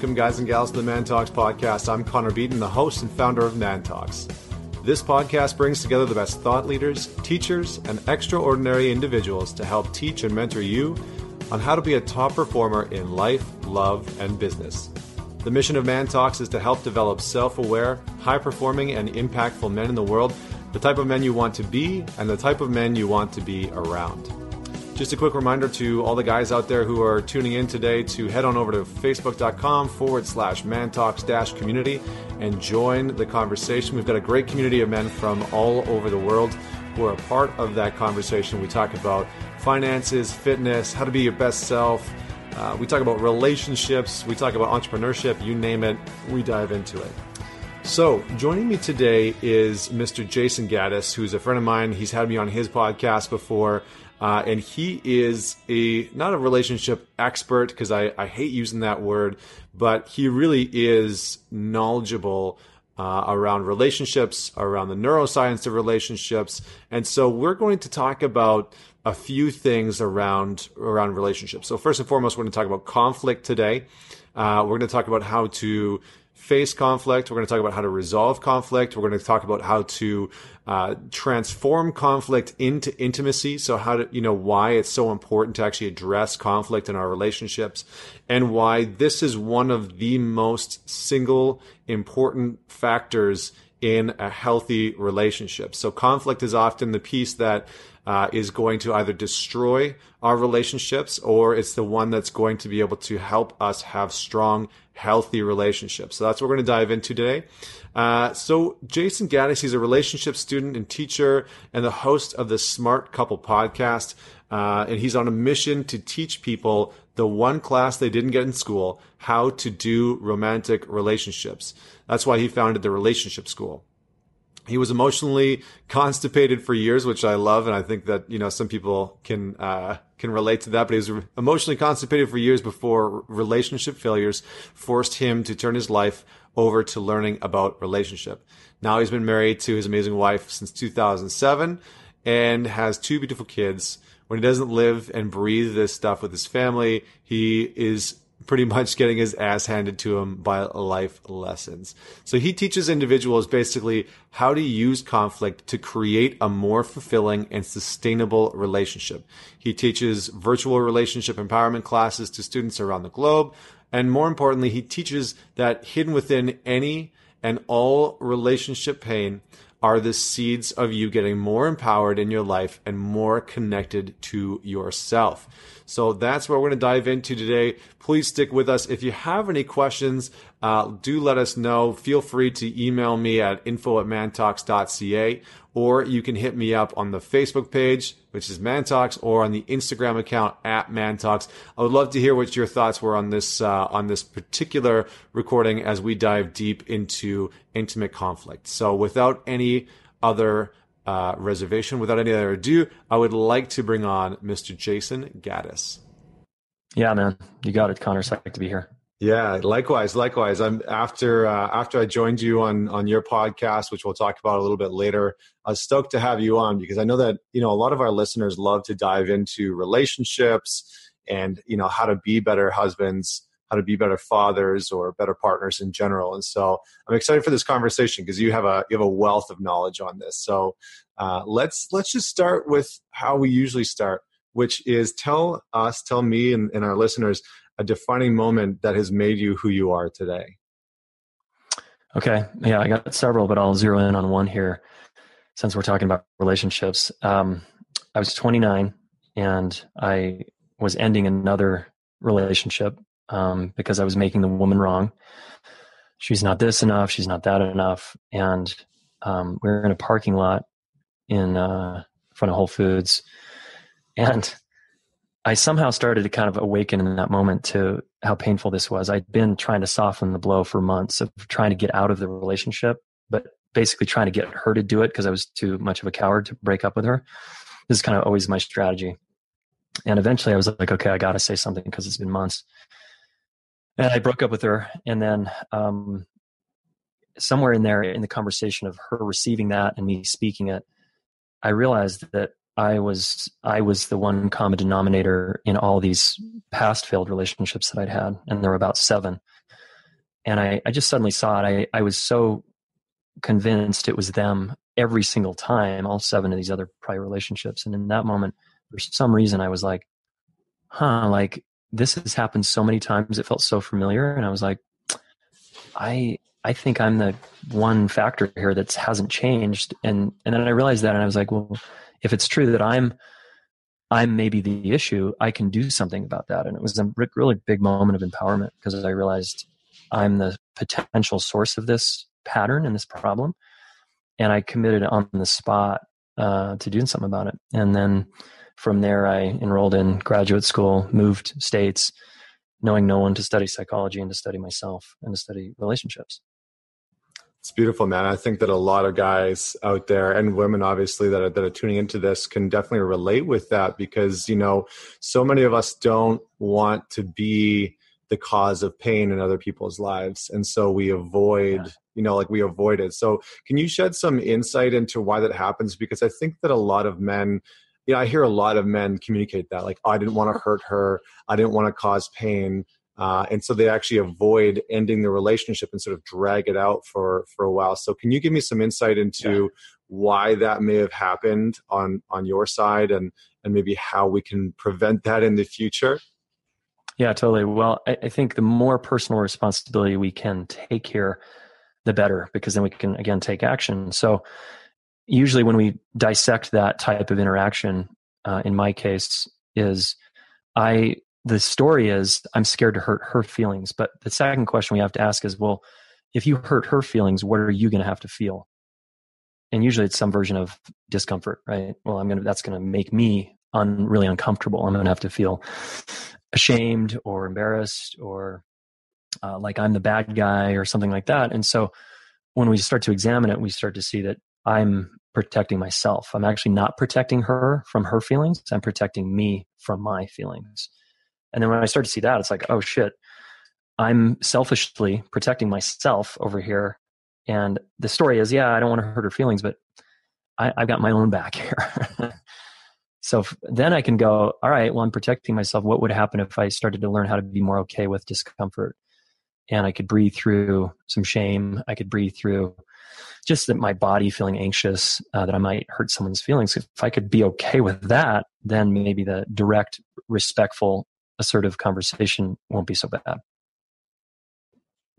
Welcome, guys and gals, to the Man Talks podcast. I'm Connor Beaton, the host and founder of Man Talks. This podcast brings together the best thought leaders, teachers, and extraordinary individuals to help teach and mentor you on how to be a top performer in life, love, and business. The mission of Man Talks is to help develop self aware, high performing, and impactful men in the world, the type of men you want to be, and the type of men you want to be around. Just a quick reminder to all the guys out there who are tuning in today to head on over to facebook.com forward slash mantalks dash community and join the conversation. We've got a great community of men from all over the world who are a part of that conversation. We talk about finances, fitness, how to be your best self. Uh, we talk about relationships. We talk about entrepreneurship. You name it, we dive into it. So, joining me today is Mr. Jayson Gaddis, who's a friend of mine. He's had me on his podcast before. Uh, and he is a not a relationship expert because I, I hate using that word, but he really is knowledgeable uh, around relationships, around the neuroscience of relationships, and so we're going to talk about a few things around around relationships. So first and foremost, we're going to talk about conflict today. Uh, we're going to talk about how to face conflict. We're going to talk about how to resolve conflict. We're going to talk about how to uh, transform conflict into intimacy. So how to, you know, why it's so important to actually address conflict in our relationships and why this is one of the most single important factors in a healthy relationship. So conflict is often the piece that uh, is going to either destroy our relationships or it's the one that's going to be able to help us have strong, healthy relationships. So that's what we're going to dive into today. Uh, so Jayson Gaddis, he's a relationship student and teacher and the host of the Smart Couple podcast. Uh, and he's on a mission to teach people the one class they didn't get in school, how to do romantic relationships. That's why he founded the relationship school. He was emotionally constipated for years, which I love, and I think that you know some people can uh, can relate to that. But he was emotionally constipated for years before relationship failures forced him to turn his life over to learning about relationship. Now he's been married to his amazing wife since 2007 and has two beautiful kids. When he doesn't live and breathe this stuff with his family, he is pretty much getting his ass handed to him by life lessons. So he teaches individuals basically how to use conflict to create a more fulfilling and sustainable relationship. He teaches virtual relationship empowerment classes to students around the globe. And more importantly, he teaches that hidden within any and all relationship pain are the seeds of you getting more empowered in your life and more connected to yourself. So that's what we're going to dive into today. Please stick with us. If you have any questions, uh, do let us know. Feel free to email me at info at mantalks.ca or you can hit me up on the Facebook page, which is Mantalks, or on the Instagram account at Mantalks. I would love to hear what your thoughts were on this uh, on this particular recording as we dive deep into intimate conflict. So, without any other uh, reservation, without any other ado, I would like to bring on Mr. Jayson Gaddis. Yeah, man, you got it, Connor. Psyched to be here. Yeah, likewise, likewise. I'm after uh, after I joined you on on your podcast, which we'll talk about a little bit later. I was stoked to have you on because I know that you know a lot of our listeners love to dive into relationships and you know how to be better husbands, how to be better fathers, or better partners in general. And so I'm excited for this conversation because you have a you have a wealth of knowledge on this. So uh, let's let's just start with how we usually start, which is tell us, tell me, and, and our listeners a defining moment that has made you who you are today? Okay. Yeah, I got several, but I'll zero in on one here since we're talking about relationships. Um, I was 29 and I was ending another relationship um, because I was making the woman wrong. She's not this enough. She's not that enough. And um, we are in a parking lot in uh, front of Whole Foods. And I somehow started to kind of awaken in that moment to how painful this was. I'd been trying to soften the blow for months of trying to get out of the relationship, but basically trying to get her to do it because I was too much of a coward to break up with her. This is kind of always my strategy. And eventually I was like, okay, I got to say something because it's been months. And I broke up with her. And then um, somewhere in there in the conversation of her receiving that and me speaking it, I realized that I was I was the one common denominator in all these past failed relationships that I'd had, and there were about seven. and I, I just suddenly saw it. I, I was so convinced it was them every single time, all seven of these other prior relationships. And in that moment, for some reason, I was like, huh, like this has happened so many times. It felt so familiar. And I was like, I, I think I'm the one factor here that hasn't changed. And, and then I realized that and I was like, well, if it's true that I'm, I'm maybe the issue, I can do something about that. And it was a really big moment of empowerment because I realized I'm the potential source of this pattern and this problem. And I committed on the spot uh, to doing something about it. And then from there, I enrolled in graduate school, moved states, knowing no one to study psychology and to study myself and to study relationships. It's beautiful, man. I think that a lot of guys out there and women, obviously, that are, that are tuning into this can definitely relate with that because, you know, so many of us don't want to be the cause of pain in other people's lives. And so we avoid, yeah. you know, like we avoid it. So can you shed some insight into why that happens? Because I think that a lot of men, you know, I hear a lot of men communicate that, like, oh, I didn't want to hurt her. I didn't want to cause pain. Uh, and so they actually avoid ending the relationship and sort of drag it out for for a while. So can you give me some insight into yeah. why that may have happened on on your side and and maybe how we can prevent that in the future? Yeah, totally. Well, I, I think the more personal responsibility we can take here, the better, because then we can again take action. So usually when we dissect that type of interaction, uh, in my case, is I the story is I'm scared to hurt her feelings. But the second question we have to ask is, well, if you hurt her feelings, what are you going to have to feel? And usually it's some version of discomfort, right? Well, I'm going to, that's going to make me un, really uncomfortable. I'm going to have to feel ashamed or embarrassed or uh, like I'm the bad guy or something like that. And so when we start to examine it, we start to see that I'm protecting myself. I'm actually not protecting her from her feelings. I'm protecting me from my feelings. And then when I start to see that, it's like, oh shit, I'm selfishly protecting myself over here. And the story is, yeah, I don't want to hurt her feelings, but I, have got my own back here. so then I can go, all right, well, I'm protecting myself. What would happen if I started to learn how to be more okay with discomfort? And I could breathe through some shame. I could breathe through just that my body feeling anxious, uh, that I might hurt someone's feelings. If I could be okay with that, then maybe the direct, respectful assertive conversation won't be so bad.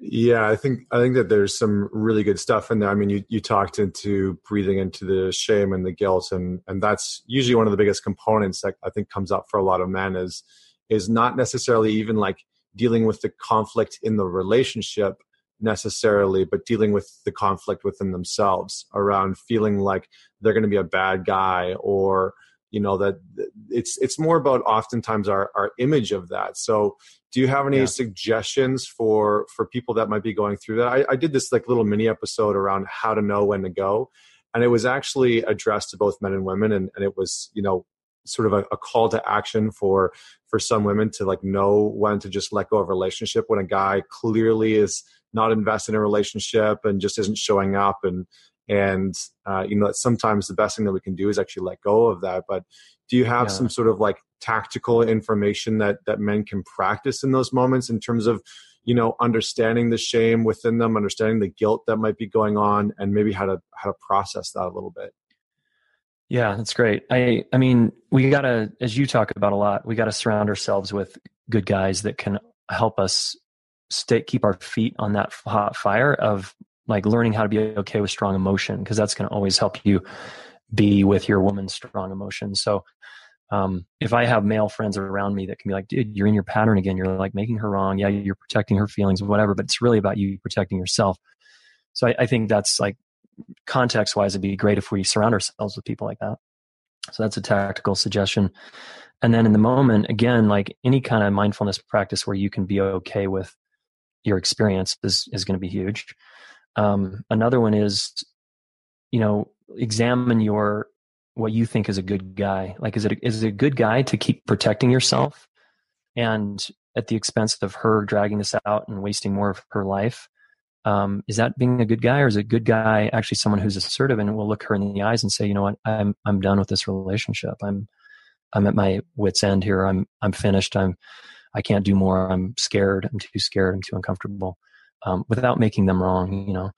Yeah, I think I think that there's some really good stuff in there. I mean, you you talked into breathing into the shame and the guilt, and and that's usually one of the biggest components that I think comes up for a lot of men is is not necessarily even like dealing with the conflict in the relationship necessarily, but dealing with the conflict within themselves around feeling like they're going to be a bad guy or you know that it's it's more about oftentimes our our image of that so do you have any yeah. suggestions for for people that might be going through that I, I did this like little mini episode around how to know when to go and it was actually addressed to both men and women and, and it was you know sort of a, a, call to action for for some women to like know when to just let go of a relationship when a guy clearly is not invested in a relationship and just isn't showing up. And and uh, you know that sometimes the best thing that we can do is actually let go of that. But do you have yeah. some sort of like tactical information that that men can practice in those moments in terms of you know understanding the shame within them understanding the guilt that might be going on and maybe how to how to process that a little bit? Yeah that's great. I i mean we gotta as you talk about a lot we gotta surround ourselves with good guys that can help us stay keep our feet on that hot fire of like learning how to be okay with strong emotion because that's going to always help you be with your woman's strong emotion so um, if i have male friends around me that can be like dude you're in your pattern again. You're like making her wrong. Yeah you're protecting her feelings whatever but it's really about you protecting yourself. So i, I think that's like context wise it'd be great if we surround ourselves with people like that. So that's a tactical suggestion. And then in the moment again like any kind of mindfulness practice where you can be okay with your experience is is going to be huge um, another one is, you know, examine your what you think is a good guy. Like, is it a, is it a good guy to keep protecting yourself, and at the expense of her dragging this out and wasting more of her life? Um, is that being a good guy, or is a good guy actually someone who's assertive and will look her in the eyes and say, you know what, I'm I'm done with this relationship. I'm I'm at my wits end here. I'm I'm finished. I'm I can't do more. I'm scared. I'm too scared. I'm too uncomfortable. um, without making them wrong. You know,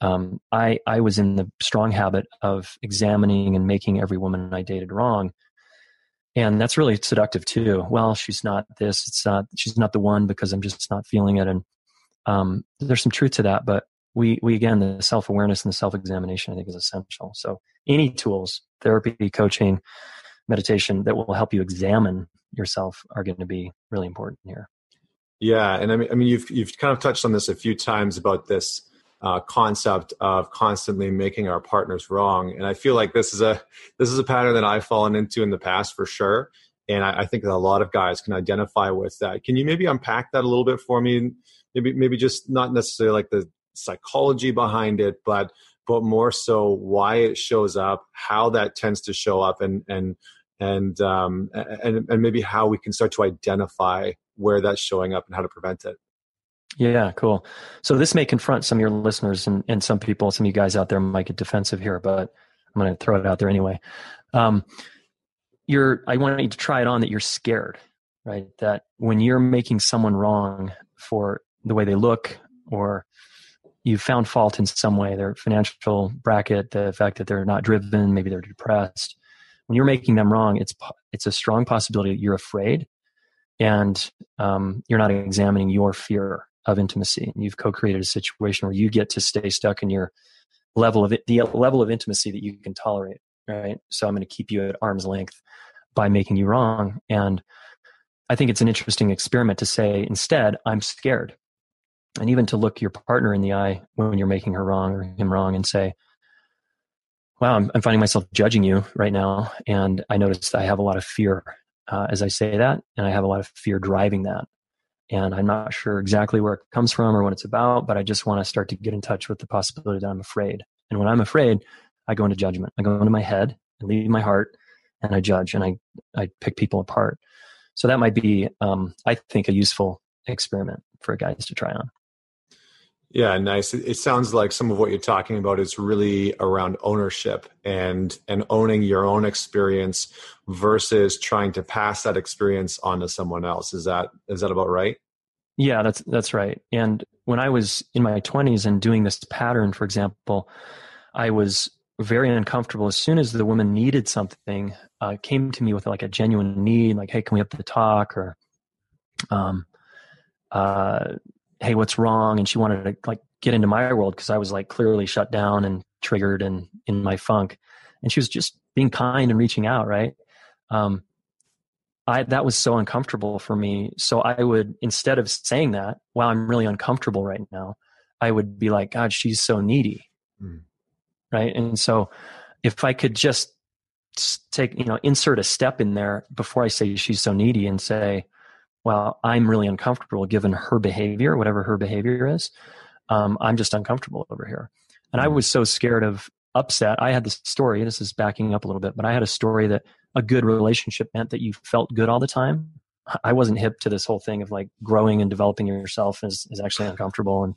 um, I I was in the strong habit of examining and making every woman I dated wrong, and that's really seductive too. Well, she's not this. It's not. She's not the one because I'm just not feeling it. And um, there's some truth to that, but we we again the self awareness and the self examination I think is essential. So any tools, therapy, coaching, meditation that will help you examine yourself are going to be really important here. Yeah, and I mean, I mean, you've you've kind of touched on this a few times about this uh, concept of constantly making our partners wrong, and I feel like this is a this is a pattern that I've fallen into in the past for sure, and I, I think that a lot of guys can identify with that. Can you maybe unpack that a little bit for me? Maybe maybe just not necessarily like the psychology behind it, but but more so why it shows up, how that tends to show up, and and and um, and and maybe how we can start to identify where that's showing up and how to prevent it. Yeah, cool. So this may confront some of your listeners and, and some people, some of you guys out there might get defensive here, but I'm going to throw it out there anyway. Um, you're, I want you to try it on that you're scared, right? That when you're making someone wrong for the way they look or you found fault in some way, their financial bracket, the fact that they're not driven, maybe they're depressed. When you're making them wrong, it's it's a strong possibility that you're afraid, and um, you're not examining your fear of intimacy. And You've co-created a situation where you get to stay stuck in your level of it, the level of intimacy that you can tolerate. Right. So I'm going to keep you at arm's length by making you wrong, and I think it's an interesting experiment to say instead, I'm scared and even to look your partner in the eye when you're making her wrong or him wrong and say wow i'm, I'm finding myself judging you right now and i notice i have a lot of fear uh, as i say that and i have a lot of fear driving that. And i'm not sure exactly where it comes from or what it's about but i just want to start to get in touch with the possibility that i'm afraid. And when i'm afraid i go into judgment. I go into my head and leave my heart and i judge and i, I pick people apart. So that might be um, i think a useful experiment for guys to try on yeah, nice. It, sounds like some of what you're talking about is really around ownership and and owning your own experience versus trying to pass that experience on to someone else. Is that is that about right? Yeah, that's that's right. And when I was in my 20s and doing this pattern, for example, I was very uncomfortable as soon as the woman needed something, uh, came to me with like a genuine need, like, "Hey, can we have the talk?" or um, uh, hey what's wrong? And she wanted to like get into my world because i was like clearly shut down and triggered and in my funk. And she was just being kind and reaching out right? Um i that was so uncomfortable for me. So i would instead of saying that wow i'm really uncomfortable right now i would be like god she's so needy. Mm. right? And so if i could just take you know insert a step in there before i say she's so needy and say well, I'm really uncomfortable given her behavior, whatever her behavior is. Um, I'm just uncomfortable over here. And I mm-hmm. was so scared of upset. I had this story, this is backing up a little bit, but I had a story that a good relationship meant that you felt good all the time. I wasn't hip to this whole thing of like growing and developing yourself is, is actually uncomfortable and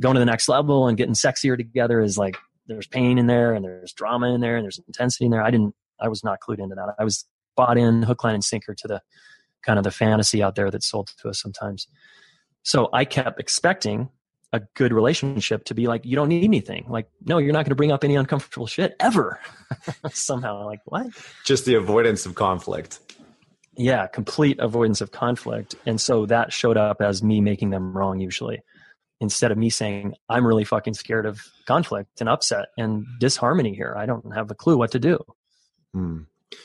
going to the next level and getting sexier together is like there's pain in there and there's drama in there and there's intensity in there. I didn't, I was not clued into that. I was bought in hook, line, and sinker to the kind of the fantasy out there that's sold to us sometimes. So I kept expecting a good relationship to be like, you don't need anything. Like, no, you're not going to bring up any uncomfortable shit ever. Somehow, like, what? Just the avoidance of conflict. Yeah, complete avoidance of conflict. And so that showed up as me making them wrong usually. Instead of me saying, I'm really fucking scared of conflict and upset and disharmony here. I don't have a clue what to do. Hmm.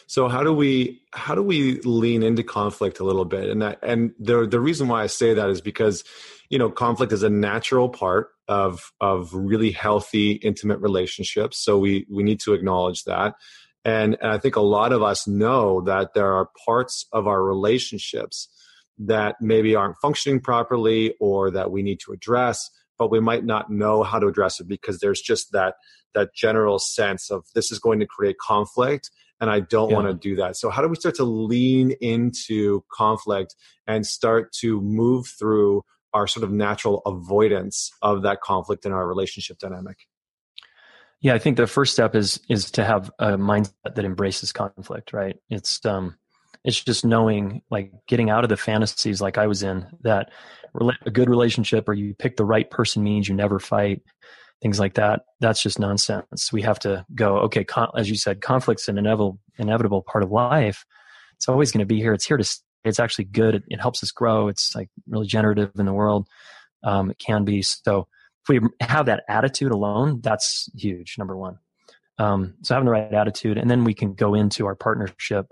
So how do we how do we lean into conflict a little bit? And that and the the reason why I say that is because you know conflict is a natural part of of really healthy intimate relationships. So we we need to acknowledge that. And, and I think a lot of us know that there are parts of our relationships that maybe aren't functioning properly or that we need to address, but we might not know how to address it because there's just that that general sense of this is going to create conflict and I don't yeah. want to do that. So how do we start to lean into conflict and start to move through our sort of natural avoidance of that conflict in our relationship dynamic? Yeah, I think the first step is is to have a mindset that embraces conflict, right? It's um it's just knowing like getting out of the fantasies like I was in that a good relationship or you pick the right person means you never fight, things like that. That's just nonsense. We have to go, okay, con- as you said, conflict's an inevitable, inevitable part of life. It's always going to be here. It's here to. It's actually good. It, it, helps us grow. It's like really generative in the world. Um, it can be. So if we have that attitude alone, that's huge, number one. Um, so having the right attitude, and then we can go into our partnership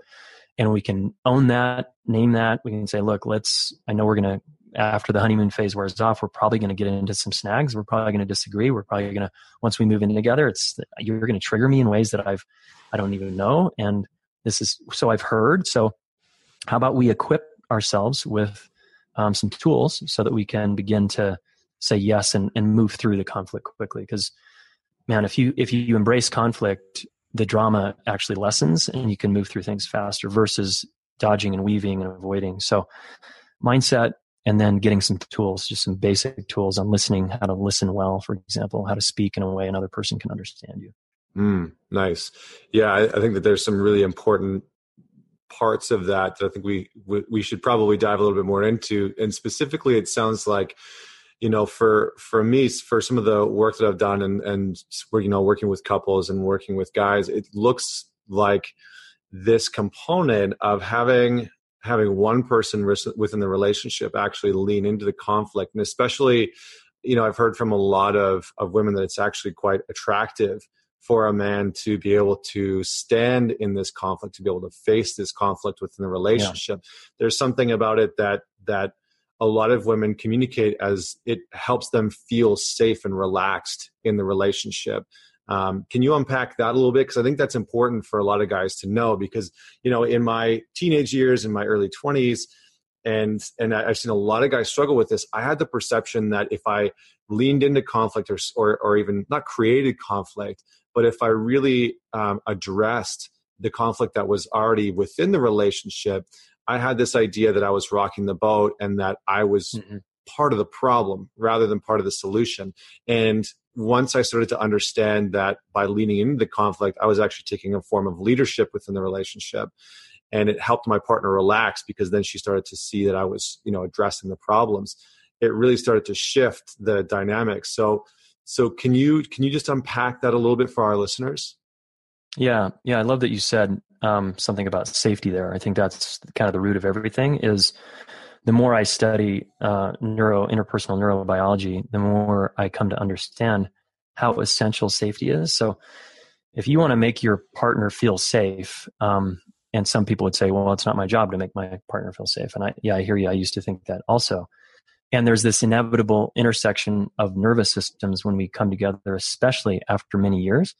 and we can own that, name that. We can say, look, let's, I know we're going to after the honeymoon phase wears off, we're probably going to get into some snags. We're probably going to disagree. We're probably going to once we move in together, it's you're going to trigger me in ways that I've I don't even know, and this is so I've heard. So how about we equip ourselves with um, some tools so that we can begin to say yes and, and move through the conflict quickly? Because man, if you if you embrace conflict, the drama actually lessens and you can move through things faster versus dodging and weaving and avoiding. So mindset and then getting some tools, just some basic tools on listening, how to listen well, for example, how to speak in a way another person can understand you. Mm, nice. Yeah, I, I, think that there's some really important parts of that that I think we, we we should probably dive a little bit more into. And specifically, it sounds like you know for for me for some of the work that I've done and and you know working with couples and working with guys, it looks like this component of having having one person within the relationship actually lean into the conflict. And especially you know i've heard from a lot of of women that it's actually quite attractive for a man to be able to stand in this conflict to be able to face this conflict within the relationship. Yeah. there's something about it that that a lot of women communicate as it helps them feel safe and relaxed in the relationship um, can you unpack that a little bit? Because I think that's important for a lot of guys to know. Because you know, in my teenage years, in my early twenties, and and I've seen a lot of guys struggle with this. I had the perception that if I leaned into conflict or or, or even not created conflict, but if I really um, addressed the conflict that was already within the relationship, I had this idea that I was rocking the boat and that I was mm-hmm. part of the problem rather than part of the solution. And once I started to understand that by leaning into the conflict, I was actually taking a form of leadership within the relationship. And it helped my partner relax because then she started to see that I was, you know, addressing the problems. It really started to shift the dynamics. So, so can you can you just unpack that a little bit for our listeners? Yeah, yeah, I love that you said um, something about safety there. I think that's kind of the root of everything. Is the more I study uh, neuro interpersonal neurobiology, the more I come to understand how essential safety is. So, if you want to make your partner feel safe, um, and some people would say, "Well, it's not my job to make my partner feel safe," and I, yeah, I hear you. I used to think that also. And there's this inevitable intersection of nervous systems when we come together, especially after many years.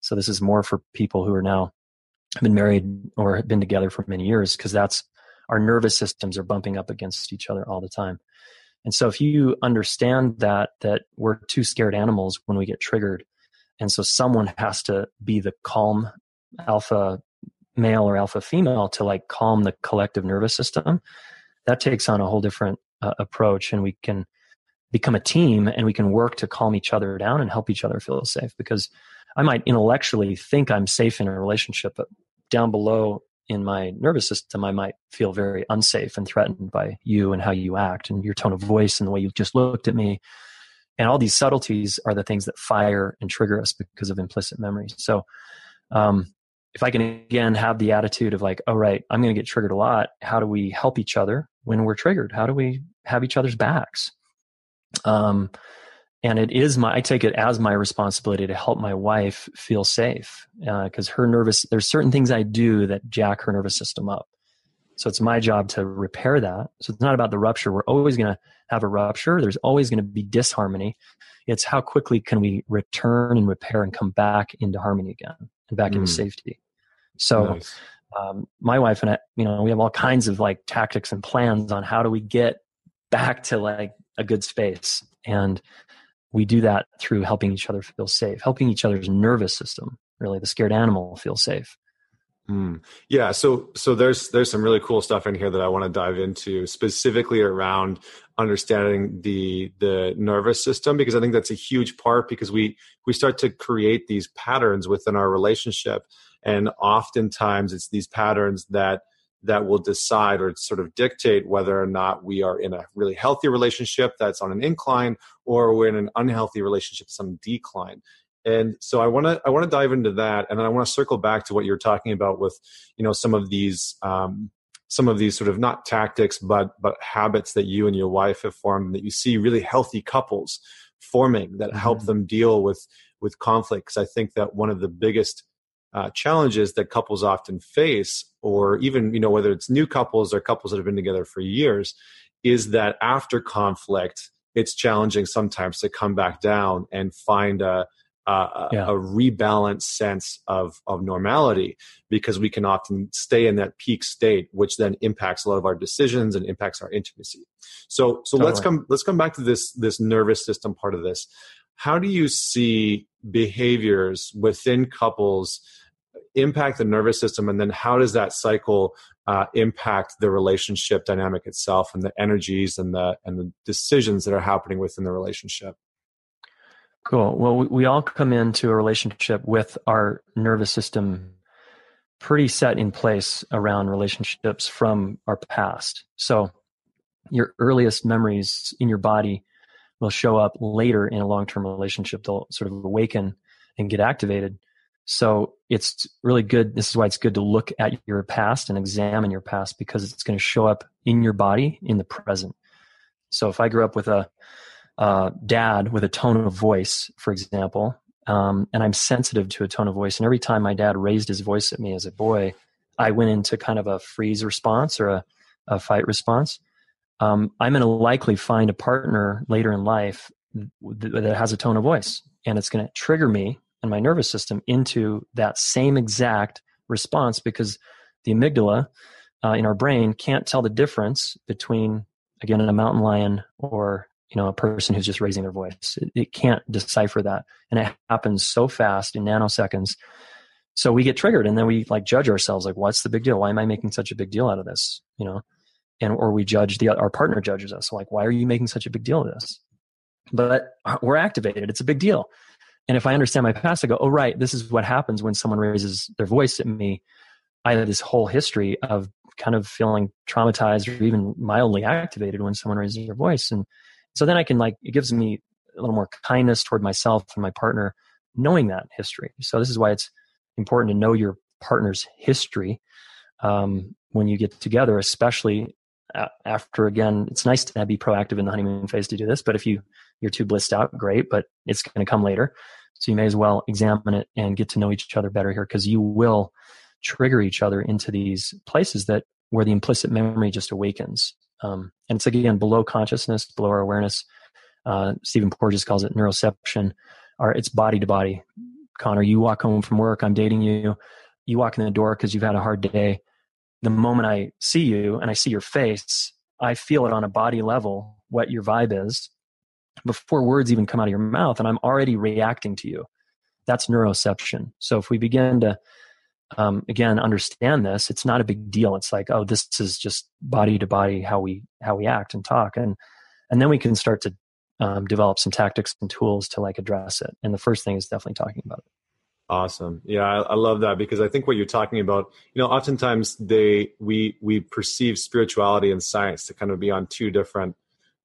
So this is more for people who are now have been married or have been together for many years, because that's our nervous systems are bumping up against each other all the time. And so if you understand that that we're two scared animals when we get triggered, and so someone has to be the calm alpha male or alpha female to like calm the collective nervous system, that takes on a whole different uh, approach, and we can become a team and we can work to calm each other down and help each other feel safe because I might intellectually think I'm safe in a relationship, but down below in my nervous system, I might feel very unsafe and threatened by you and how you act and your tone of voice and the way you just looked at me. And all these subtleties are the things that fire and trigger us because of implicit memory. So, um, if I can again have the attitude of like, all right, I'm going to get triggered a lot. How do we help each other when we're triggered? How do we have each other's backs? Um, and it is my i take it as my responsibility to help my wife feel safe because uh, her nervous there's certain things i do that jack her nervous system up. So it's my job to repair that. So it's not about the rupture. We're always going to have a rupture. There's always going to be disharmony. It's how quickly can we return and repair and come back into harmony again and back mm. into safety. So nice. um, my wife and i you know we have all kinds of like tactics and plans on how do we get back to like a good space. And we do that through helping each other feel safe, helping each other's nervous system, really the scared animal feel safe. Mm. Yeah, so so there's there's some really cool stuff in here that I want to dive into specifically around understanding the the nervous system because I think that's a huge part because we we start to create these patterns within our relationship and oftentimes it's these patterns that that will decide or sort of dictate whether or not we are in a really healthy relationship that's on an incline or we're in an unhealthy relationship some decline and so i want to i want to dive into that and then i want to circle back to what you're talking about with you know some of these um, some of these sort of not tactics but but habits that you and your wife have formed that you see really healthy couples forming that help mm-hmm. them deal with with conflict because i think that one of the biggest uh, challenges that couples often face, or even you know whether it's new couples or couples that have been together for years, is that after conflict, it's challenging sometimes to come back down and find a a, yeah. a rebalanced sense of of normality because we can often stay in that peak state, which then impacts a lot of our decisions and impacts our intimacy. So so totally. let's come let's come back to this this nervous system part of this. How do you see behaviors within couples impact the nervous system? And then how does that cycle uh, impact the relationship dynamic itself and the energies and the and the decisions that are happening within the relationship? Cool. Well we, we all come into a relationship with our nervous system pretty set in place around relationships from our past. So your earliest memories in your body will show up later in a long-term relationship they'll sort of awaken and get activated so it's really good. This is why it's good to look at your past and examine your past because it's going to show up in your body in the present. So if I grew up with a uh, dad with a tone of voice, for example, um, and I'm sensitive to a tone of voice, and every time my dad raised his voice at me as a boy, I went into kind of a freeze response or a, a fight response. Um, I'm going to likely find a partner later in life that has a tone of voice, and it's going to trigger me and my nervous system into that same exact response because the amygdala uh, in our brain can't tell the difference between again a mountain lion or you know a person who's just raising their voice. It, it, can't decipher that and it happens so fast in nanoseconds. So we get triggered and then we like judge ourselves like what's the big deal? Why am i making such a big deal out of this? You know and or we judge the our partner judges us like why are you making such a big deal of this but we're activated it's a big deal and if I understand my past, I go, oh, right, this is what happens when someone raises their voice at me. I have this whole history of kind of feeling traumatized or even mildly activated when someone raises their voice. And so then I can like, it gives me a little more kindness toward myself and my partner knowing that history. So this is why it's important to know your partner's history um, when you get together, especially after again, it's nice to be proactive in the honeymoon phase to do this, but if you you're too blissed out, great, but it's going to come later. So you may as well examine it and get to know each other better here because you will trigger each other into these places that where the implicit memory just awakens. Um, and it's again below consciousness, below our awareness. Uh, Stephen Porges calls it neuroception. Or it's body to body. Connor, you walk home from work. I'm dating you. You walk in the door because you've had a hard day. The moment I see you and I see your face, I feel it on a body level what your vibe is before words even come out of your mouth, and I'm already reacting to you. That's neuroception. So if we begin to um, again understand this, it's not a big deal. It's like, oh, this is just body to body how we how we act and talk, and and then we can start to um, develop some tactics and tools to like address it. And the first thing is definitely talking about it. Awesome. Yeah, I, I, love that because I think what you're talking about, you know, oftentimes they we we perceive spirituality and science to kind of be on two different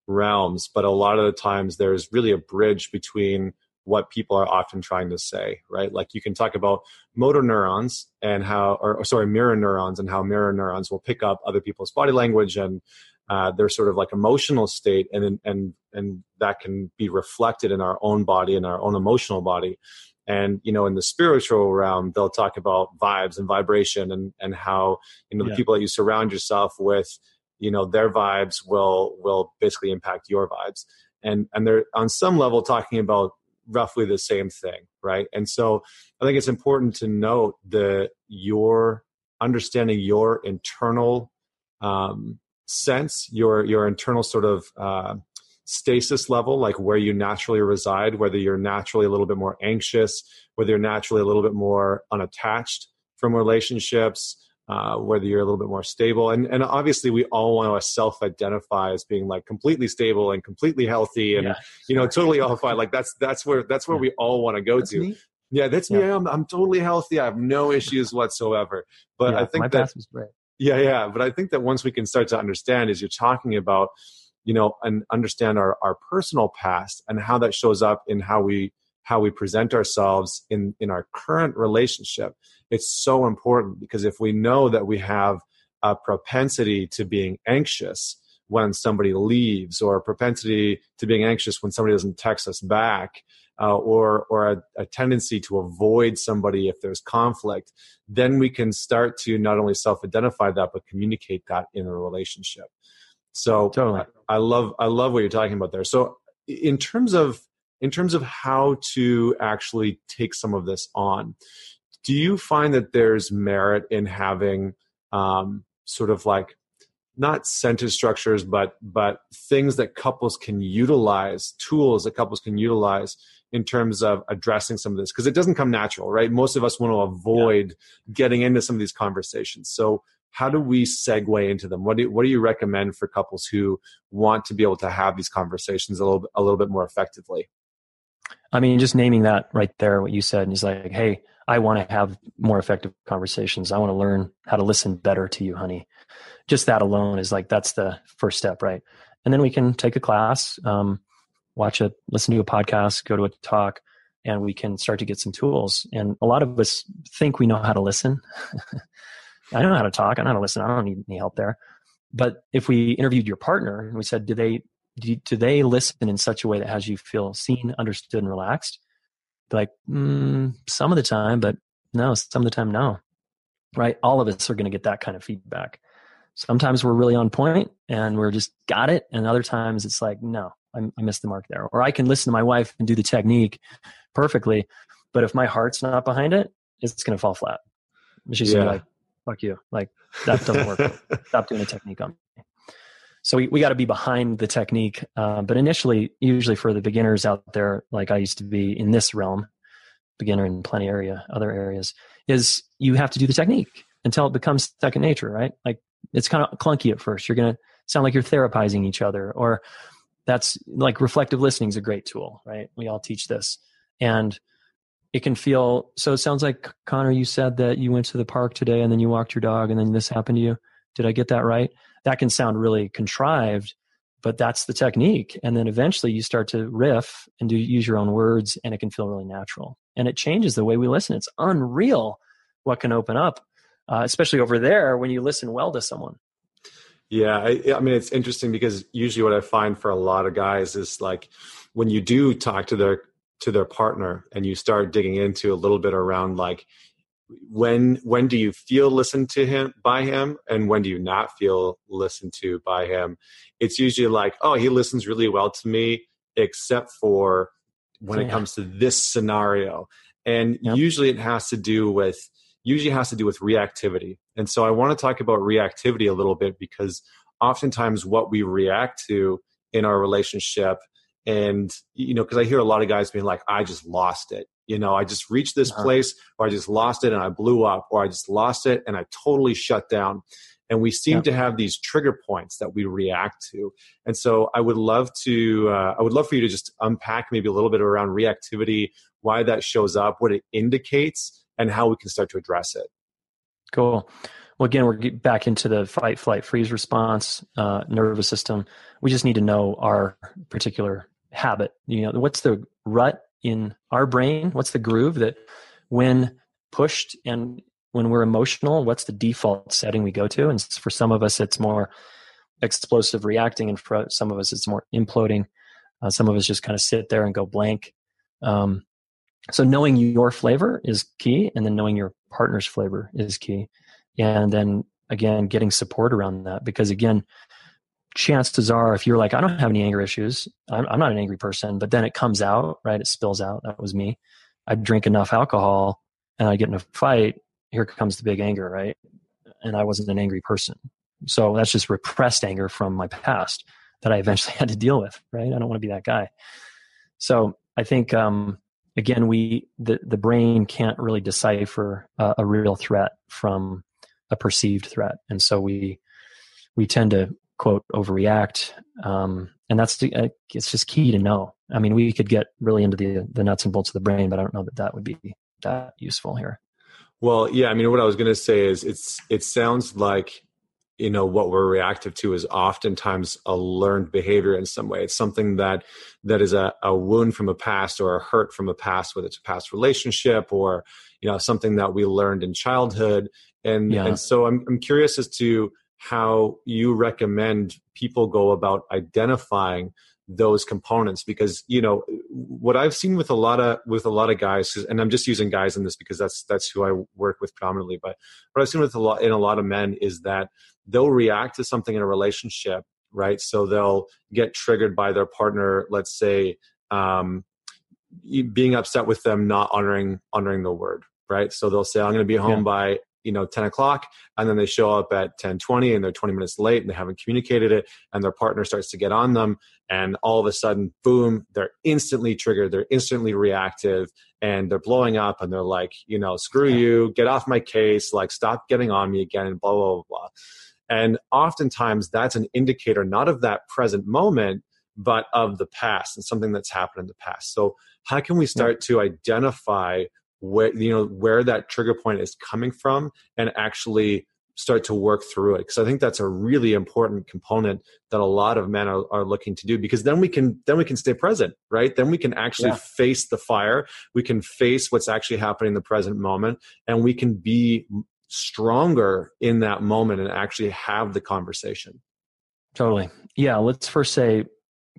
realms, but a lot of the times there's really a bridge between what people are often trying to say, right? Like you can talk about motor neurons and how, or, or sorry, mirror neurons and how mirror neurons will pick up other people's body language and uh, their sort of like emotional state, and and and that can be reflected in our own body and our own emotional body. And you know, in the spiritual realm, they'll talk about vibes and vibration and and how you know the people that you surround yourself with you know their vibes will will basically impact your vibes. And and they're on some level talking about roughly the same thing right? And so i think it's important to note that your understanding your internal um, sense your your internal sort of uh, stasis level like where you naturally reside whether you're naturally a little bit more anxious whether you're naturally a little bit more unattached from relationships uh, whether you're a little bit more stable. And, and obviously, we all want to self identify as being like completely stable and completely healthy and, yeah. you know, totally all fine. Like that's, that's where, that's where we all want to go that's to. Me. Yeah, that's yeah. me. I'm, I'm totally healthy. I have no issues whatsoever. But yeah, I think that, was great. Yeah, yeah. But I think that once we can start to understand, is you're talking about, you know, and understand our, our personal past and how that shows up in how we how we present ourselves in in our current relationship. It's so important because if we know that we have a propensity to being anxious when somebody leaves or a propensity to being anxious when somebody doesn't text us back uh, or or a, a, tendency to avoid somebody if there's conflict, then we can start to not only self-identify that but communicate that in a relationship. So totally. I, I love I love what you're talking about there. So in terms of in terms of how to actually take some of this on, do you find that there's merit in having um, sort of like not sentence structures but but things that couples can utilize tools that couples can utilize in terms of addressing some of this because it doesn't come natural right most of us want to avoid yeah. getting into some of these conversations so how do we segue into them? What do, what do you recommend for couples who want to be able to have these conversations a little a little bit more effectively? I mean just naming that right there what you said is like hey i want to have more effective conversations. I want to learn how to listen better to you honey. Just that alone is like that's the first step right? And then we can take a class um, watch a listen to a podcast, go to a talk, and we can start to get some tools. And a lot of us think we know how to listen. I know how to talk. I know how to listen. I don't need any help there. But if we interviewed your partner and we said, do they do, do they listen in such a way that has you feel seen, understood, and relaxed? Like, mm, some of the time, but no, some of the time, no. Right? All of us are going to get that kind of feedback. Sometimes we're really on point and we're just got it, and other times it's like, no, I, I missed the mark there. Or I can listen to my wife and do the technique perfectly, but if my heart's not behind it, it's going to fall flat. She's yeah. like, "Fuck you!" Like that doesn't work. Stop doing the technique on me. So we, we got to be behind the technique. Uh, but initially, usually for the beginners out there, like I used to be in this realm, beginner in plenty area, other areas, is you have to do the technique until it becomes second nature, right? Like it's kind of clunky at first. You're going to sound like you're therapizing each other, or that's like reflective listening is a great tool, right? We all teach this. And it can feel so it sounds like Connor, you said that you went to the park today and then you walked your dog and then this happened to you. Did I get that right? That can sound really contrived, but that's the technique. And then eventually you start to riff and do use your own words and it can feel really natural. And it changes the way we listen. It's unreal what can open up, uh, especially over there when you listen well to someone. Yeah, I, I, mean it's interesting because usually what I find for a lot of guys is like when you do talk to their to their partner and you start digging into a little bit around like when when do you feel listened to him by him and when do you not feel listened to by him it's usually like oh he listens really well to me except for when yeah. it comes to this scenario and yep. usually it has to do with usually has to do with reactivity. And so I want to talk about reactivity a little bit because oftentimes what we react to in our relationship and you know because i hear a lot of guys being like i just lost it you know i just reached this uh-huh. place or i just lost it and i blew up or i just lost it and i totally shut down and we seem to have these trigger points that we react to and so i would love to uh, i would love for you to just unpack maybe a little bit around reactivity why that shows up what it indicates and how we can start to address it. Cool. Well, again, we're back into the fight, flight, freeze response, uh, nervous system. We just need to know our particular habit. You know, what's the rut in our brain? What's the groove that, when pushed and when we're emotional, what's the default setting we go to? And for some of us, it's more explosive reacting, and for some of us, it's more imploding. Uh, some of us just kind of sit there and go blank. Um, so knowing your flavor is key and then knowing your partner's flavor is key and then again getting support around that because again chances are if you're like i don't have any anger issues I'm, I'm, not an angry person but then it comes out right? It spills out. That was me. I drink enough alcohol and i get in a fight here comes the big anger right? And i wasn't an angry person. So that's just repressed anger from my past that i eventually had to deal with right? I don't want to be that guy. So i think um, again, we the the brain can't really decipher a, a real threat from a perceived threat, and so we we tend to quote overreact, um, and that's the, uh, it's just key to know. I mean, we could get really into the the nuts and bolts of the brain, but I don't know that that would be that useful here. Well, yeah, I mean, what I was going to say is it's it sounds like you know what we're reactive to is oftentimes a learned behavior in some way it's something that that is a, a wound from a past or a hurt from a past whether it's a past relationship or you know something that we learned in childhood and yeah. and so I'm, I'm curious as to how you recommend people go about identifying those components because you know what i've seen with a lot of with a lot of guys and i'm just using guys in this because that's that's who i work with predominantly but what i've seen with a lot in a lot of men is that they'll react to something in a relationship right so they'll get triggered by their partner let's say um, being upset with them not honoring honoring the word right so they'll say i'm going to be home yeah. by you know 10 o'clock and then they show up at 10 20 and they're 20 minutes late and they haven't communicated it and their partner starts to get on them and all of a sudden boom they're instantly triggered they're instantly reactive and they're blowing up and they're like you know screw you get off my case like stop getting on me again and blah blah blah, blah. and oftentimes that's an indicator not of that present moment but of the past and something that's happened in the past. So how can we start to identify where you know where that trigger point is coming from and actually start to work through it. Because i think that's a really important component that a lot of men are, are, looking to do because then we can then we can stay present right? Then we can actually yeah. face the fire. We can face what's actually happening in the present moment and we can be stronger in that moment and actually have the conversation. Totally. Yeah let's first say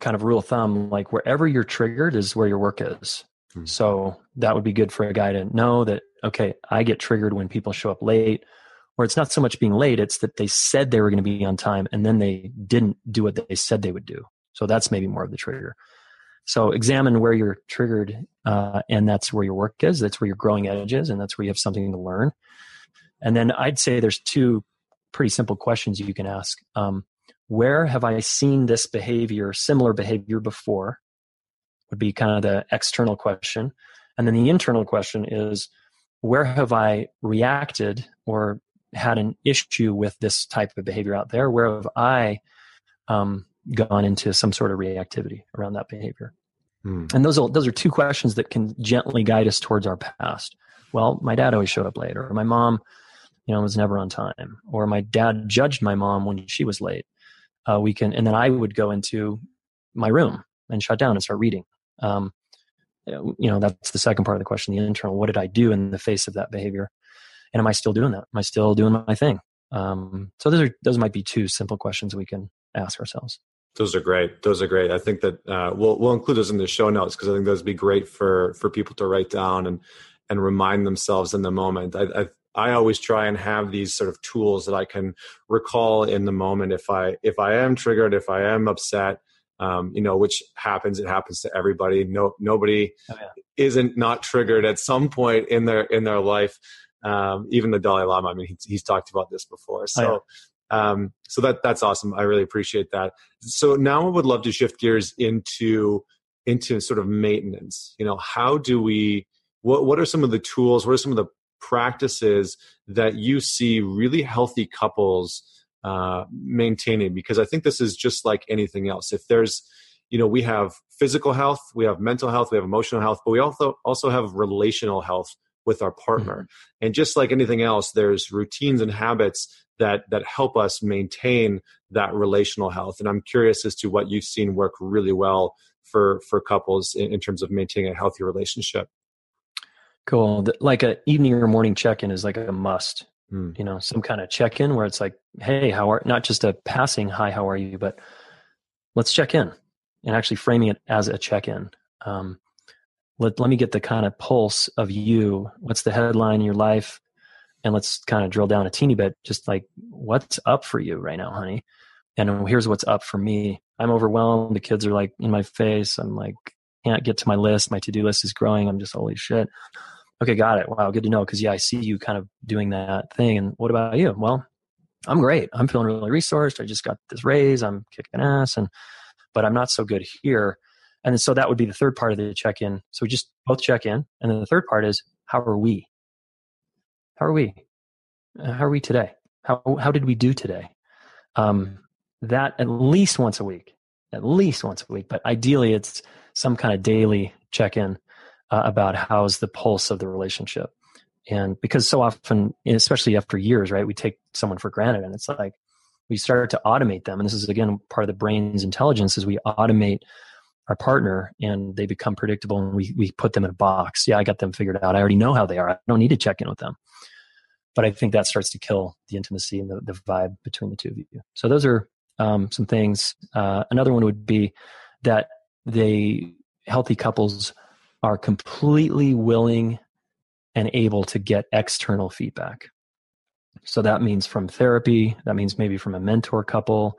kind of rule of thumb like wherever you're triggered is where your work is Hmm. So that would be good for a guy to know that, okay, I get triggered when people show up late, or it's not so much being late, it's that they said they were going to be on time and then they didn't do what they said they would do. So that's maybe more of the trigger. So examine where you're triggered, uh, and that's where your work is. That's where your growing edge is, and that's where you have something to learn. And then I'd say there's two pretty simple questions you can ask. Um, where have I seen this behavior, similar behavior before? Would be kind of the external question. And then the internal question is where have I reacted or had an issue with this type of behavior out there? Where have I um, gone into some sort of reactivity around that behavior? Hmm. And those are, those are two questions that can gently guide us towards our past. Well, my dad always showed up late, or my mom, you know, was never on time, or my dad judged my mom when she was late. Uh, we can, and then I would go into my room and shut down and start reading um, you know, that's the second part of the question, the internal. What did I do in the face of that behavior? And am I still doing that? Am I still doing my thing? Um, so those are those might be two simple questions we can ask ourselves. Those are great. Those are great. I think that uh, we'll we'll include those in the show notes because I think those would be great for for people to write down and and remind themselves in the moment. I, I I always try and have these sort of tools that I can recall in the moment if I if I am triggered, if I am upset, um, you know, which happens. It happens to everybody. No, nobody oh, yeah. isn't not triggered at some point in their in their life. Um, even the Dalai Lama. I mean, he, he's talked about this before. So, oh, yeah. um, so that that's awesome. I really appreciate that. So now I would love to shift gears into into sort of maintenance. You know, how do we? What what are some of the tools? What are some of the practices that you see really healthy couples? Uh, maintaining because I think this is just like anything else. If there's, you know, we have physical health, we have mental health, we have emotional health, but we also also have relational health with our partner. Mm-hmm. And just like anything else, there's routines and habits that that help us maintain that relational health. And I'm curious as to what you've seen work really well for for couples in, in terms of maintaining a healthy relationship. Cool. Like a evening or morning check in is like a must mm. you know some kind of check-in where it's like hey how are not just a passing hi how are you but let's check in and actually framing it as a check-in. Um, let, let me get the kind of pulse of you. What's the headline in your life? And let's kind of drill down a teeny bit just like what's up for you right now honey? And here's what's up for me. I'm overwhelmed. The kids are like in my face. I'm like can't get to my list. My to-do list is growing. I'm just holy shit Okay, got it. Wow, good to know. Because yeah, I see you kind of doing that thing. And what about you? Well, I'm great. I'm feeling really resourced. I just got this raise. I'm kicking ass, and but I'm not so good here. And so that would be the third part of the check in. So we just both check in, and then the third part is how are we? How are we? Uh, how are we today? How how did we do today? Um, that at least once a week, at least once a week. But ideally, it's some kind of daily check in uh, about how's the pulse of the relationship. And because so often, especially after years, right, we take someone for granted, and it's like, we start to automate them. And this is again part of the brain's intelligence is we automate our partner and they become predictable and we, we put them in a box. Yeah i got them figured out. I already know how they are. I don't need to check in with them. But i think that starts to kill the intimacy and the, the vibe between the two of you. So those are um, some things. Uh, another one would be that they healthy couples are completely willing and able to get external feedback so that means from therapy, that means maybe from a mentor couple,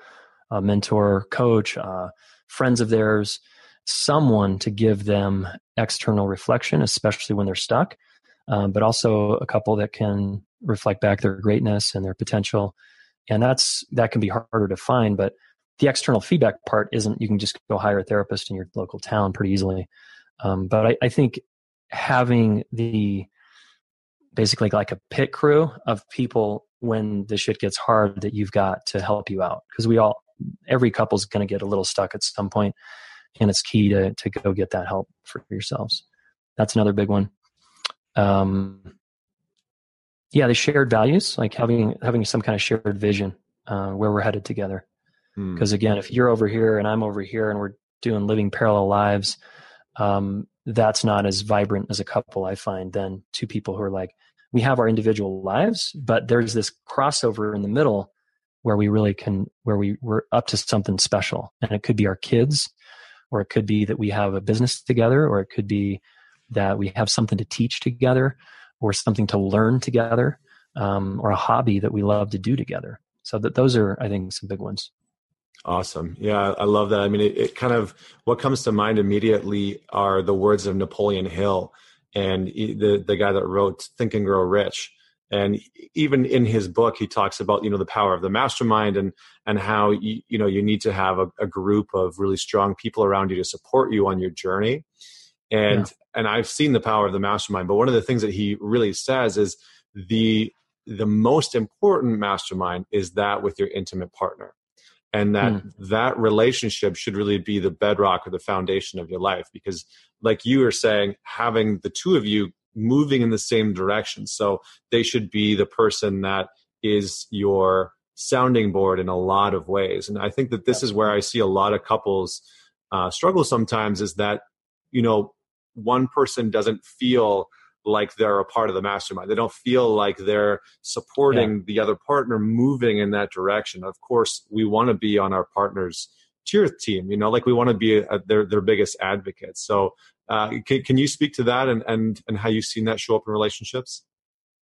a mentor coach, uh, friends of theirs, someone to give them external reflection, especially when they're stuck, um, but also a couple that can reflect back their greatness and their potential. And that's that can be harder to find, but the external feedback part isn't. You can just go hire a therapist in your local town pretty easily. Um, but I, I think having the basically like a pit crew of people when the shit gets hard that you've got to help you out. Because we all every couple's going to get a little stuck at some point and it's key to to go get that help for yourselves. That's another big one. Um yeah the shared values like having having some kind of shared vision uh, where we're headed together. Because hmm. again if you're over here and i'm over here and we're doing living parallel lives um, that's not as vibrant as a couple i find than two people who are like we have our individual lives but there's this crossover in the middle where we really can where we we're up to something special. And it could be our kids or it could be that we have a business together or it could be that we have something to teach together or something to learn together um, or a hobby that we love to do together. So that those are i think some big ones Awesome. Yeah, I love that. I mean, it, it, kind of what comes to mind immediately are the words of Napoleon Hill and the the guy that wrote Think and Grow Rich. And even in his book, he talks about you know the power of the mastermind and and how you, you know you need to have a, a group of really strong people around you to support you on your journey. And yeah. and I've seen the power of the mastermind. But one of the things that he really says is the the most important mastermind is that with your intimate partner and that mm. that relationship should really be the bedrock or the foundation of your life because like you were saying having the two of you moving in the same direction so they should be the person that is your sounding board in a lot of ways and i think that this is where i see a lot of couples uh, struggle sometimes is that you know one person doesn't feel like they're a part of the mastermind. They don't feel like they're supporting yeah. the other partner moving in that direction. Of course, we want to be on our partner's cheer team, you know, like we want to be a, their, their biggest advocates. So, uh, can, can you speak to that and, and, and how you've seen that show up in relationships?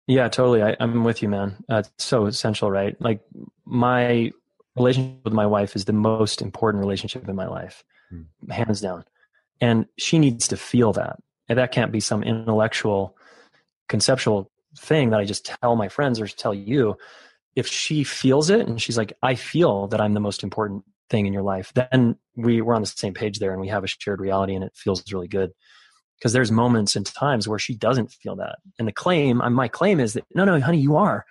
Yeah, totally. I, am with you, man. Uh, it's so essential, right? Like my relationship with my wife is the most important relationship in my life, hmm. hands down. And she needs to feel that and that can't be some intellectual, conceptual thing that I just tell my friends or tell you. If she feels it and she's like, I feel that I'm the most important thing in your life, then we, we're on the same page there and we have a shared reality and it feels really good. Because there's moments and times where she doesn't feel that. And the claim, uh, my claim is that, no, no, honey, you are.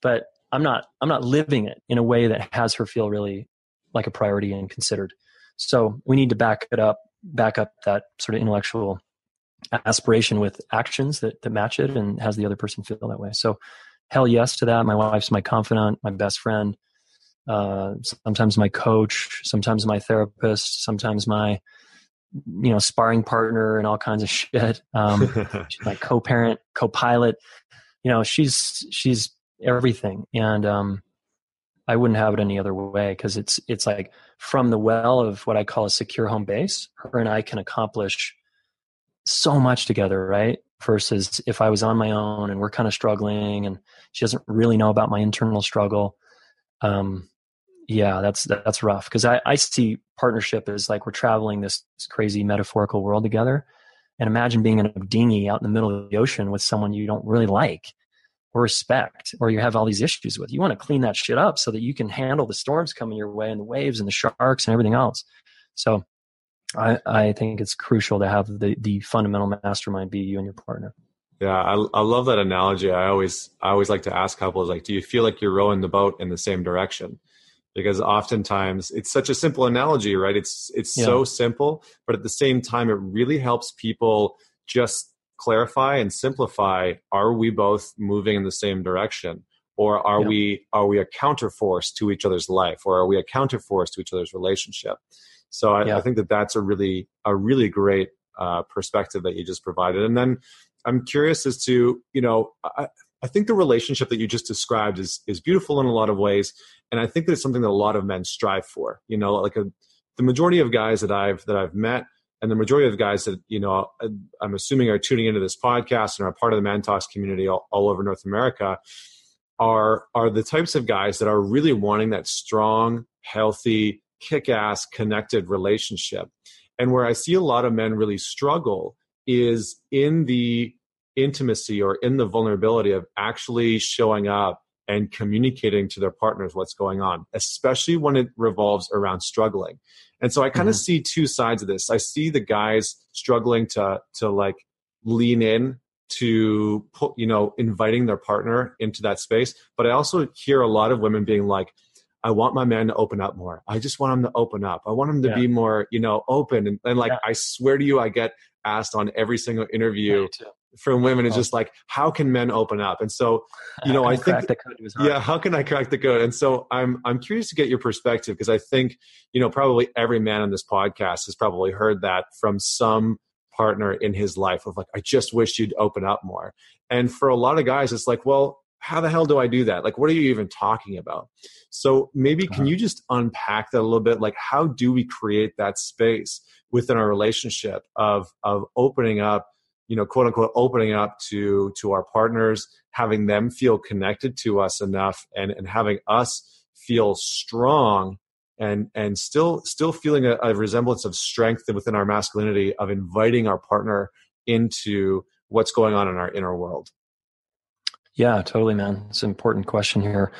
But I'm not, I'm not living it in a way that has her feel really like a priority and considered. So we need to back it up, back up that sort of intellectual aspiration with actions that, that match it and has the other person feel that way. So hell yes to that. My wife's my confidant, my best friend, uh, sometimes my coach, sometimes my therapist, sometimes my, you know, sparring partner and all kinds of shit. Um, my co-parent, co-pilot, you know, she's, she's everything. And, um, I wouldn't have it any other way because it's, it's like from the well of what I call a secure home base, her and I can accomplish so much together, right? Versus if I was on my own and we're kind of struggling and she doesn't really know about my internal struggle. Um, yeah, that's that's rough because I, I see partnership as like we're traveling this crazy metaphorical world together. And imagine being in a dinghy out in the middle of the ocean with someone you don't really like or respect or you have all these issues with. You want to clean that shit up so that you can handle the storms coming your way and the waves and the sharks and everything else. So I, I think it's crucial to have the, the fundamental mastermind be you and your partner. Yeah, I, I love that analogy. I always I always like to ask couples like, do you feel like you're rowing the boat in the same direction? Because oftentimes it's such a simple analogy, right? It's it's yeah. so simple, but at the same time, it really helps people just clarify and simplify: Are we both moving in the same direction? or are yeah. we are we a counterforce to each other's life or are we a counterforce to each other's relationship so i, yeah. I think that that's a really a really great uh, perspective that you just provided. And then i'm curious as to you know I, I think the relationship that you just described is is beautiful in a lot of ways. And i think that it's something that a lot of men strive for. You know like a, the majority of guys that i've that i've met and the majority of the guys that you know i'm assuming are tuning into this podcast and are part of the ManTalks community all, all over north america are are the types of guys that are really wanting that strong healthy kick-ass connected relationship and where i see a lot of men really struggle is in the intimacy or in the vulnerability of actually showing up and communicating to their partners what's going on, especially when it revolves around struggling. And so I kind of mm-hmm. see two sides of this. I see the guys struggling to to like lean in to put, you know, inviting their partner into that space, but I also hear a lot of women being like I want my man to open up more. I just want him to open up. I want him to yeah. be more, you know, open. And, and like, yeah. I swear to you, I get asked on every single interview from women is oh. just like, how can men open up? And so, you know, I think, yeah, how can I crack the code? And so I'm, I'm curious to get your perspective because I think, you know, probably every man on this podcast has probably heard that from some partner in his life of like, I just wish you'd open up more. And for a lot of guys, it's like, well, how the hell do I do that? Like, what are you even talking about? So maybe can uh-huh. you just unpack that a little bit? Like, how do we create that space within our relationship of of opening up you know quote unquote opening up to to our partners having them feel connected to us enough and and having us feel strong and and still still feeling a, a resemblance of strength within our masculinity of inviting our partner into what's going on in our inner world yeah totally man it's an important question here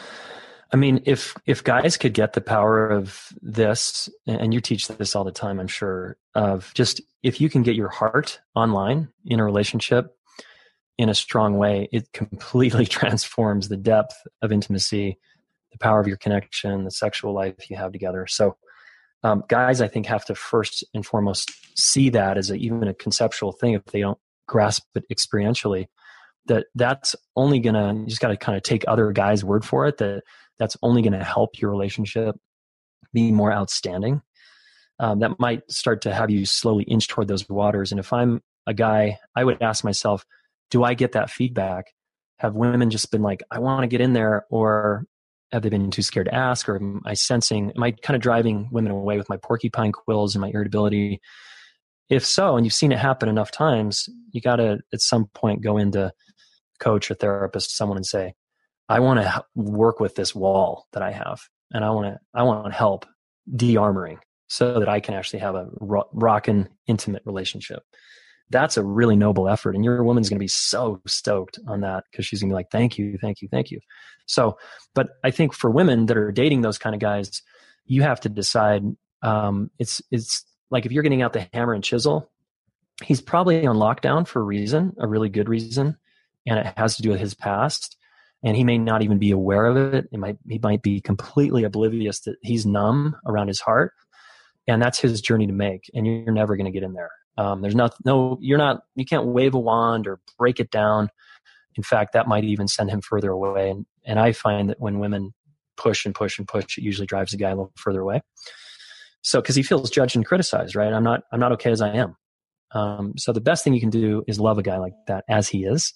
I mean, if if guys could get the power of this, and you teach this all the time, I'm sure, of just if you can get your heart online in a relationship in a strong way, it completely transforms the depth of intimacy, the power of your connection, the sexual life you have together. So, um, guys, I think have to first and foremost see that as a, even a conceptual thing if they don't grasp it experientially. That that's only gonna you just got to kind of take other guys' word for it. That that's only going to help your relationship be more outstanding. Um, that might start to have you slowly inch toward those waters. And if I'm a guy, I would ask myself, do I get that feedback? Have women just been like, I want to get in there, or have they been too scared to ask? Or am I sensing, am I kind of driving women away with my porcupine quills and my irritability? If so, and you've seen it happen enough times, you got to at some point go into coach or therapist, someone and say, I want to work with this wall that I have, and I want to I want help de-armoring so that I can actually have a rockin' intimate relationship. That's a really noble effort, and your woman's going to be so stoked on that because she's going to be like, "Thank you, thank you, thank you." So, but I think for women that are dating those kind of guys, you have to decide. Um, it's it's like if you're getting out the hammer and chisel, he's probably on lockdown for a reason, a really good reason, and it has to do with his past and he may not even be aware of it. It might he might be completely oblivious that he's numb around his heart, and that's his journey to make. And you're never going to get in there. Um, there's not no you're not you can't wave a wand or break it down. In fact, that might even send him further away. And and I find that when women push and push and push, it usually drives the guy a little further away. So because he feels judged and criticized, right? I'm not I'm not okay as I am. Um, so the best thing you can do is love a guy like that as he is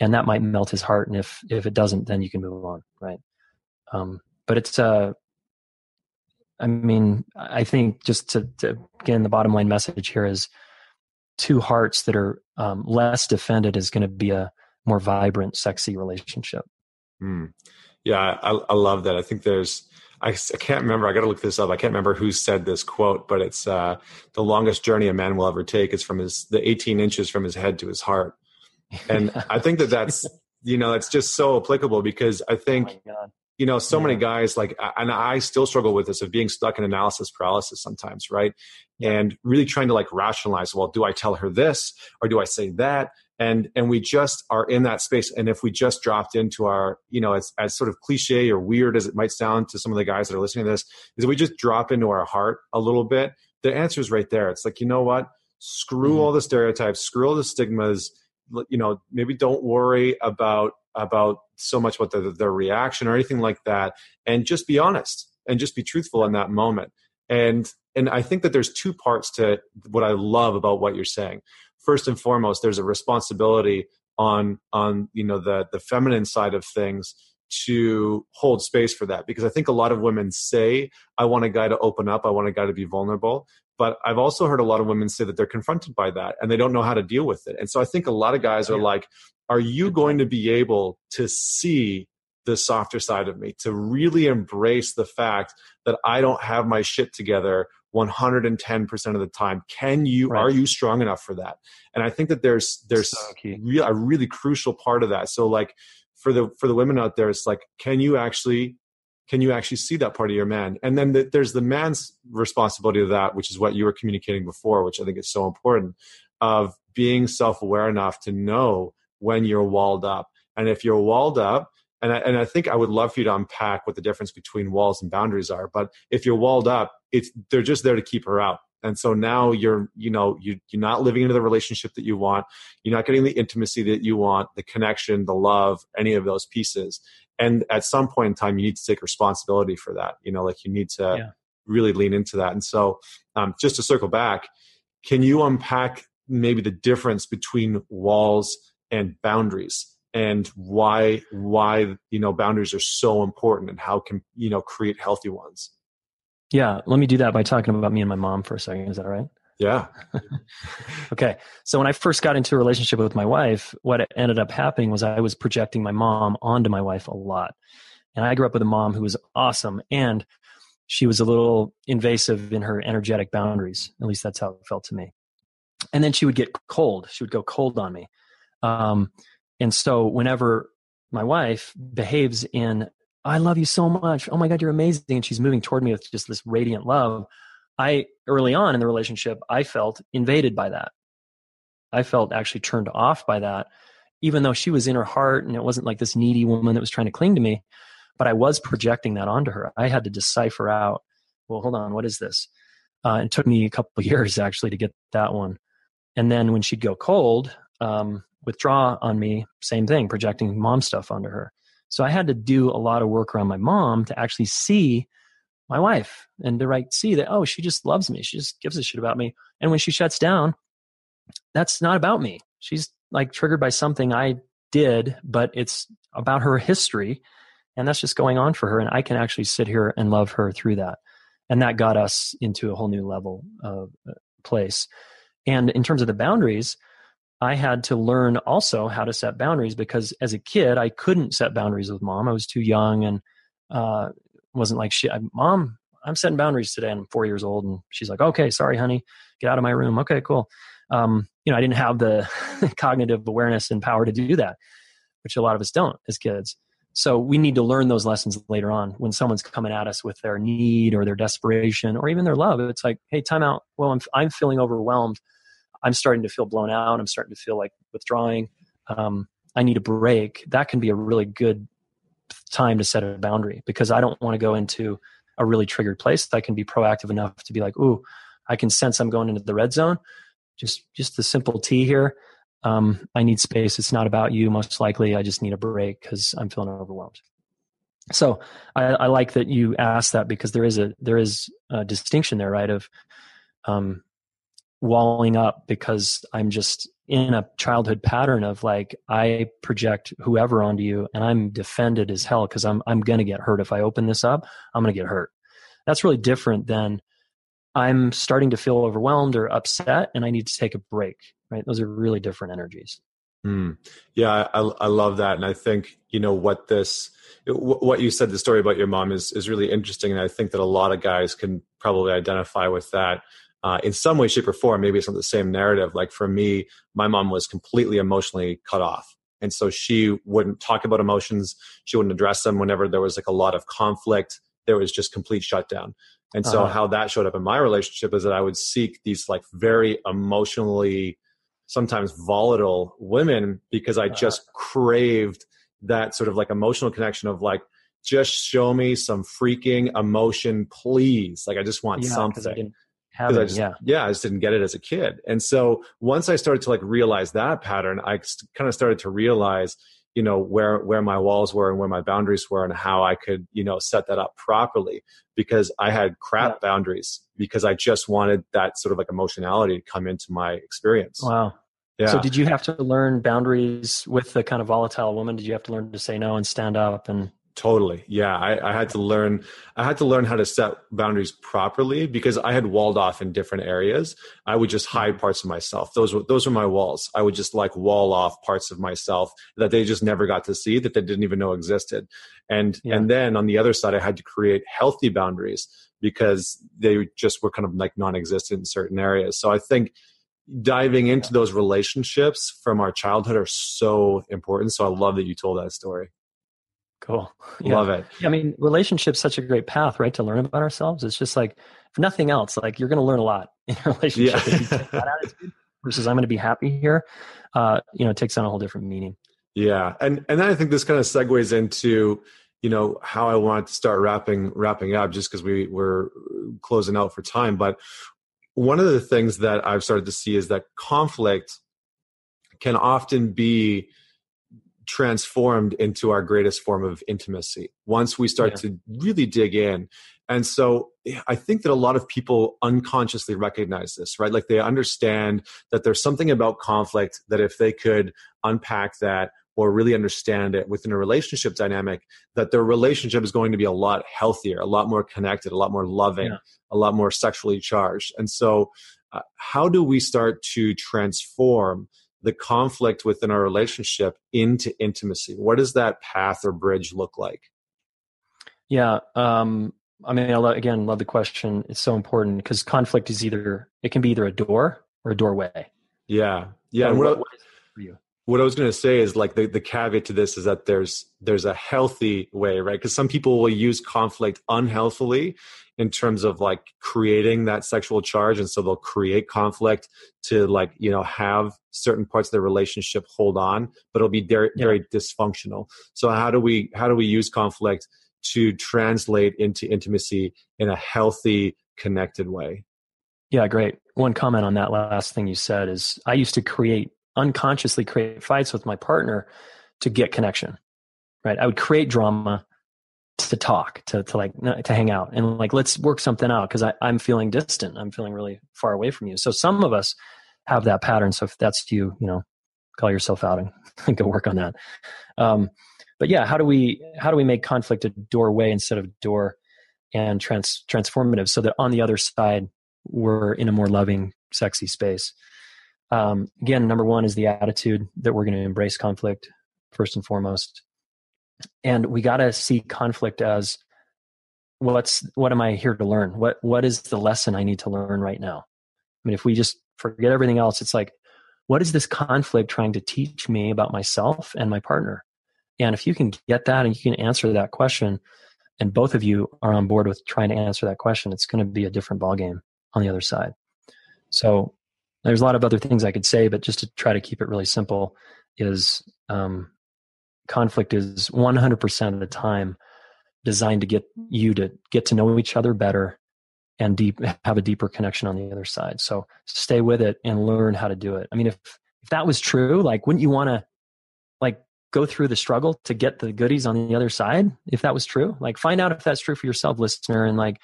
and that might melt his heart and if if it doesn't then you can move on right um, but it's uh i mean i think just to, to again the bottom line message here is two hearts that are um, less defended is going to be a more vibrant sexy relationship mm. yeah I, I love that i think there's I, I can't remember. I got to look this up. I can't remember who said this quote, but it's uh, the longest journey a man will ever take is from his the 18 inches from his head to his heart and I think that that's you know it's just so applicable because I think oh you know so yeah. many guys like and I still struggle with this of being stuck in analysis paralysis sometimes, right? And really trying to like rationalize. Well, do I tell her this or do I say that? And and we just are in that space. And if we just dropped into our you know as as sort of cliche or weird as it might sound to some of the guys that are listening to this, is we just drop into our heart a little bit. The answer is right there. It's like you know what? Screw mm-hmm. all the stereotypes. Screw all the stigmas you know maybe don't worry about about so much about the, their reaction or anything like that and just be honest and just be truthful in that moment and and i think that there's two parts to what i love about what you're saying first and foremost there's a responsibility on on you know the the feminine side of things to hold space for that. Because i think a lot of women say i want a guy to open up. I want a guy to be vulnerable. But i've also heard a lot of women say that they're confronted by that and they don't know how to deal with it. And so i think a lot of guys are like are you going to be able to see the softer side of me to really embrace the fact that i don't have my shit together 110% of the time. Can you right. are you strong enough for that? And i think that there's there's so real, a really crucial part of that. So like for the for the women out there it's like can you actually can you actually see that part of your man? And then the, there's the man's responsibility of that which is what you were communicating before which i think is so important of being self-aware enough to know when you're walled up. And if you're walled up and I, and I think I would love for you to unpack what the difference between walls and boundaries are. But if you're walled up, it's they're just there to keep her out. And so now you're, you know, you, you're not living into the relationship that you want. You're not getting the intimacy that you want, the connection, the love, any of those pieces. And at some point in time, you need to take responsibility for that. You know, like you need to yeah. really lean into that. And so, um, just to circle back, can you unpack maybe the difference between walls and boundaries? and why why you know boundaries are so important and how can you know create healthy ones yeah let me do that by talking about me and my mom for a second is that right? Yeah. Okay so when i first got into a relationship with my wife what ended up happening was i was projecting my mom onto my wife a lot. And i grew up with a mom who was awesome and she was a little invasive in her energetic boundaries at least that's how it felt to me. And then she would get cold she would go cold on me. Um, and so whenever my wife behaves in, I love you so much. Oh my God, you're amazing. And she's moving toward me with just this radiant love. I, early on in the relationship, I felt invaded by that. I felt actually turned off by that, even though she was in her heart and it wasn't like this needy woman that was trying to cling to me. But I was projecting that onto her. I had to decipher out, well, hold on, what is this? Uh, it took me a couple years actually to get that one. And then when she'd go cold, um, withdraw on me, same thing, projecting mom stuff onto her. So I had to do a lot of work around my mom to actually see my wife and to right see that oh she just loves me. She just gives a shit about me. And when she shuts down that's not about me. She's like triggered by something i did but it's about her history and that's just going on for her and i can actually sit here and love her through that. And that got us into a whole new level of uh, place. And in terms of the boundaries I had to learn also how to set boundaries because as a kid, I couldn't set boundaries with mom. I was too young and uh, wasn't like, shit, mom, I'm setting boundaries today. And I'm four years old. And she's like, okay, sorry, honey, get out of my room. Okay, cool. Um, you know, I didn't have the cognitive awareness and power to do that, which a lot of us don't as kids. So we need to learn those lessons later on when someone's coming at us with their need or their desperation or even their love. It's like, hey, time out. Well, I'm, I'm feeling overwhelmed I'm starting to feel blown out. I'm starting to feel like withdrawing. Um, I need a break. That can be a really good time to set a boundary because I don't want to go into a really triggered place. I can be proactive enough to be like, ooh, I can sense I'm going into the red zone. Just just the simple T here. Um, I need space. It's not about you. Most likely, I just need a break because I'm feeling overwhelmed. So I, I, like that you asked that because there is a there is a distinction there, right? Of um, walling up because I'm just in a childhood pattern of like I project whoever onto you and I'm defended as hell because I'm I'm gonna get hurt if I open this up. I'm gonna get hurt. That's really different than I'm starting to feel overwhelmed or upset and I need to take a break. Right? Those are really different energies. Mm. Yeah, I, I love that, and I think you know what this what you said the story about your mom is is really interesting, and I think that a lot of guys can probably identify with that uh, in some way, shape, or form, maybe it's not the same narrative. Like for me, my mom was completely emotionally cut off. And so she wouldn't talk about emotions. She wouldn't address them whenever there was like a lot of conflict. There was just complete shutdown. And so uh-huh. how that showed up in my relationship is that I would seek these like very emotionally, sometimes volatile women because I uh-huh. just craved that sort of like emotional connection of like, just show me some freaking emotion, please. Like I just want yeah, something having, I just, yeah. yeah, I just didn't get it as a kid. And so once I started to like realize that pattern, I kind of started to realize, you know where where my walls were and where my boundaries were and how I could you know set that up properly because I had crap yeah. boundaries because I just wanted that sort of like emotionality to come into my experience. Wow. Yeah. So did you have to learn boundaries with the kind of volatile woman? Did you have to learn to say no and stand up and Totally. Yeah. I, I, had to learn, I had to learn how to set boundaries properly because I had walled off in different areas. I would just hide parts of myself. Those were, those were my walls. I would just like wall off parts of myself that they just never got to see that they didn't even know existed. And, yeah. and then on the other side, I had to create healthy boundaries because they just were kind of like non-existent in certain areas. So I think diving into those relationships from our childhood are so important. So I love that you told that story. Cool. Yeah. Love it. I mean, relationships such a great path, right, to learn about ourselves. It's just like, if nothing else, like you're going to learn a lot in a relationship. Yeah. versus I'm going to be happy here, uh, you know, it takes on a whole different meaning. Yeah, and and then I think this kind of segues into you know how I want to start wrapping wrapping up, just because we were closing out for time. But one of the things that I've started to see is that conflict can often be transformed into our greatest form of intimacy once we start yeah. to really dig in. And so I think that a lot of people unconsciously recognize this, right? Like they understand that there's something about conflict that if they could unpack that or really understand it within a relationship dynamic, that their relationship is going to be a lot healthier, a lot more connected, a lot more loving, yeah. a lot more sexually charged. And so, uh, how do we start to transform the conflict within our relationship into intimacy? What does that path or bridge look like? Yeah. Um, I mean, I love, again, love the question. It's so important because conflict is either, it can be either a door or a doorway. Yeah. Yeah. and what, what, for you? what I was going to say is like the, the caveat to this is that there's there's a healthy way, right? Because some people will use conflict unhealthily in terms of like creating that sexual charge, and so they'll create conflict to like you know have certain parts of the relationship hold on, but it'll be very very yeah. dysfunctional. So how do we how do we use conflict to translate into intimacy in a healthy, connected way? Yeah, great. One comment on that last thing you said is I used to create unconsciously create fights with my partner to get connection right i would create drama to talk to, to like to hang out and like let's work something out because i'm feeling distant. I'm feeling really far away from you. So some of us have that pattern. So if that's you you know call yourself out and go work on that. Um, but yeah how do we how do we make conflict a doorway instead of door and trans transformative so that on the other side we're in a more loving sexy space? Um, again, number one is the attitude that we're going to embrace conflict first and foremost, and we got to see conflict as what's what am I here to learn? What what is the lesson I need to learn right now? I mean, if we just forget everything else, it's like, what is this conflict trying to teach me about myself and my partner? And if you can get that and you can answer that question, and both of you are on board with trying to answer that question, it's going to be a different ballgame on the other side. So there's a lot of other things I could say, but just to try to keep it really simple, is um, conflict is 100% of the time designed to get you to get to know each other better and deep have a deeper connection on the other side. So stay with it and learn how to do it. I mean, if if that was true, like, wouldn't you want to like go through the struggle to get the goodies on the other side? If that was true, like, find out if that's true for yourself, listener, and like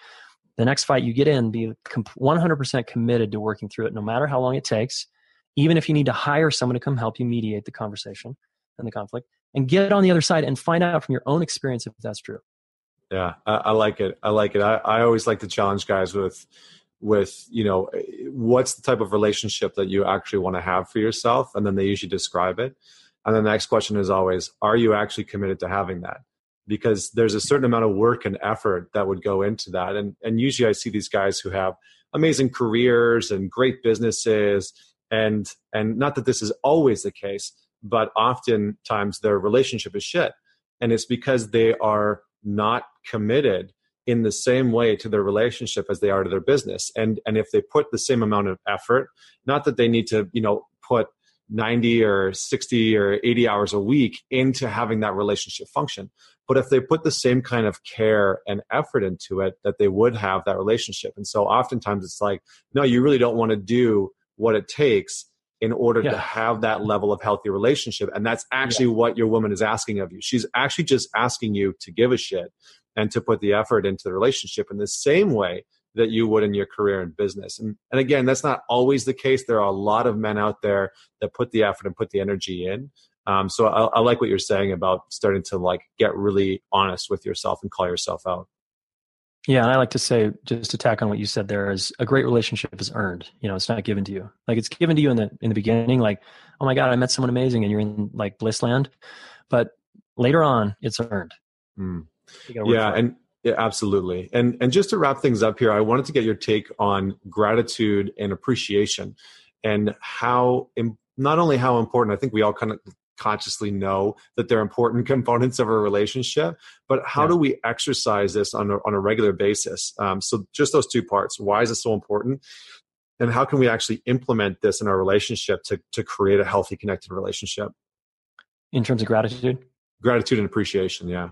the next fight you get in, be 100% committed to working through it, no matter how long it takes. Even if you need to hire someone to come help you mediate the conversation and the conflict, and get on the other side and find out from your own experience if that's true. Yeah, I, I like it. I like it. I, I always like to challenge guys with, with you know, what's the type of relationship that you actually want to have for yourself, and then they usually describe it. And then the next question is always, are you actually committed to having that? because there's a certain amount of work and effort that would go into that. And, and usually I see these guys who have amazing careers and great businesses. And, and not that this is always the case, but oftentimes their relationship is shit. And it's because they are not committed in the same way to their relationship as they are to their business. And, and if they put the same amount of effort, not that they need to, you know, put 90 or 60 or 80 hours a week into having that relationship function. But if they put the same kind of care and effort into it, that they would have that relationship. And so oftentimes it's like, no, you really don't want to do what it takes in order yeah. to have that level of healthy relationship. And that's actually yeah. what your woman is asking of you. She's actually just asking you to give a shit and to put the effort into the relationship in the same way that you would in your career and business. And, and again, that's not always the case. There are a lot of men out there that put the effort and put the energy in. Um, so I, I like what you're saying about starting to like get really honest with yourself and call yourself out. Yeah, and I like to say, just to tack on what you said there, is a great relationship is earned. You know, it's not given to you. Like it's given to you in the in the beginning, like, oh my god, I met someone amazing, and you're in like bliss land. But later on, it's earned. Mm. Yeah, and yeah, absolutely. And and just to wrap things up here, I wanted to get your take on gratitude and appreciation, and how not only how important I think we all kind of consciously know that they're important components of a relationship but how yeah. do we exercise this on a, on a regular basis? Um, so just those two parts why is it so important? And how can we actually implement this in our relationship to, to create a healthy connected relationship? In terms of gratitude? Gratitude and appreciation yeah.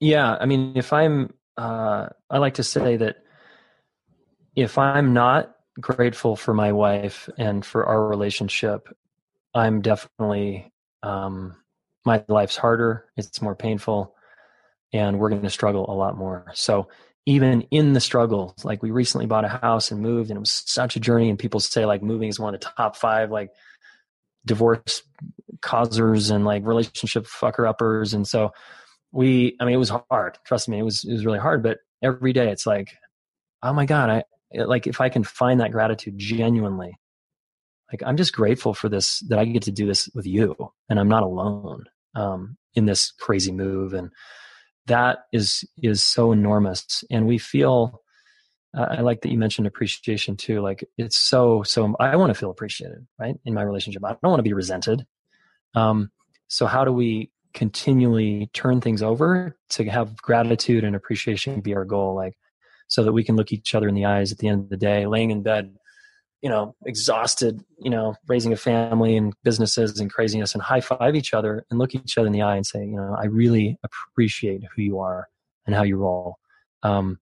Yeah i mean if i'm uh, i like to say that if i'm not grateful for my wife and for our relationship i'm definitely um, my life's harder, it's more painful, and we're going to struggle a lot more. So even in the struggle, like we recently bought a house and moved, and it was such a journey. And people say like moving is one of the top five like divorce causers and like relationship fucker uppers. And so we, I mean, it was hard. Trust me, it was it was really hard. But every day, it's like, oh my god, I like if I can find that gratitude genuinely like i'm just grateful for this that i get to do this with you and i'm not alone um, in this crazy move. And that is is so enormous. And we feel uh, i like that you mentioned appreciation too. Like it's so so i want to feel appreciated right in my relationship. I don't want to be resented. Um, so how do we continually turn things over to have gratitude and appreciation be our goal? Like so that we can look each other in the eyes at the end of the day laying in bed you know, exhausted, you know, raising a family and businesses and craziness and high five each other and look each other in the eye and say, you know, I really appreciate who you are and how you roll. Um,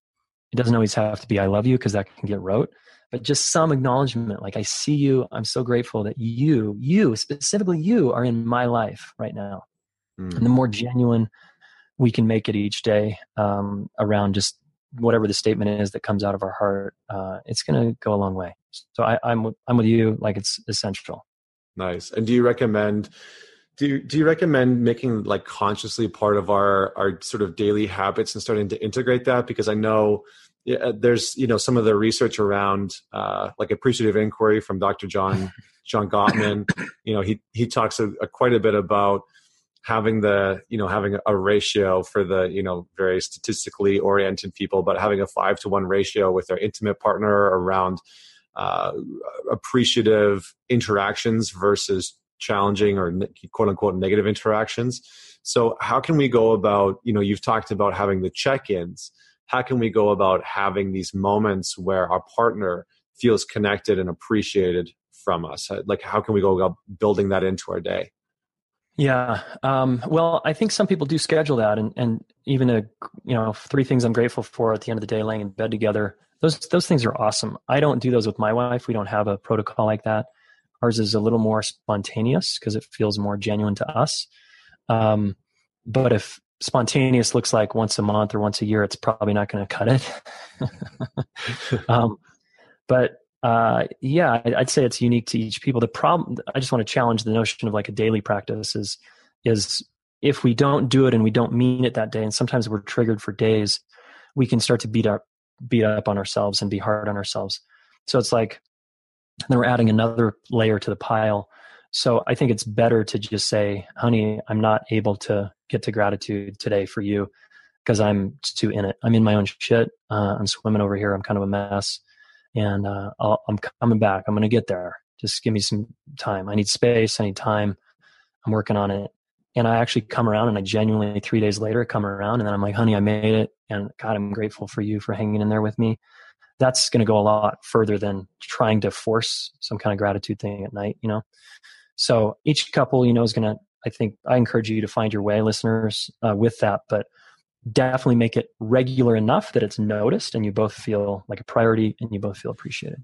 it doesn't always have to be I love you because that can get rote, but just some acknowledgement like I see you. I'm so grateful that you, you, specifically you, are in my life right now. Mm. And the more genuine we can make it each day um, around just whatever the statement is that comes out of our heart, uh, it's going to go a long way. So I, I'm I'm with you. Like it's essential. Nice. And do you recommend? Do you, do you recommend making like consciously part of our our sort of daily habits and starting to integrate that? Because I know yeah, there's you know some of the research around uh, like appreciative inquiry from Dr. John John Gottman. You know he he talks a, a quite a bit about having the you know having a ratio for the you know very statistically oriented people but having a five to one ratio with their intimate partner around uh, appreciative interactions versus challenging or quote unquote negative interactions so how can we go about you know you've talked about having the check-ins how can we go about having these moments where our partner feels connected and appreciated from us like how can we go about building that into our day yeah. Um, well, I think some people do schedule that, and and even a you know three things I'm grateful for at the end of the day, laying in bed together. Those those things are awesome. I don't do those with my wife. We don't have a protocol like that. Ours is a little more spontaneous because it feels more genuine to us. Um, but if spontaneous looks like once a month or once a year, it's probably not going to cut it. um, but uh, yeah, I'd say it's unique to each people. The problem, I just want to challenge the notion of like a daily practice is, is if we don't do it and we don't mean it that day, and sometimes we're triggered for days, we can start to beat up, beat up on ourselves and be hard on ourselves. So it's like, then we're adding another layer to the pile. So I think it's better to just say, honey, I'm not able to get to gratitude today for you because I'm too in it. I'm in my own shit. Uh, I'm swimming over here. I'm kind of a mess and uh, i am coming back. I'm going to get there. Just give me some time. I need space. I need time. I'm working on it. And I actually come around and I genuinely, three days later, come around and then I'm like, honey, I made it. And God, I'm grateful for you for hanging in there with me. That's going to go a lot further than trying to force some kind of gratitude thing at night, you know? So each couple, you know, is going to, I think, I encourage you to find your way, listeners, uh, with that. But definitely make it regular enough that it's noticed and you both feel like a priority and you both feel appreciated.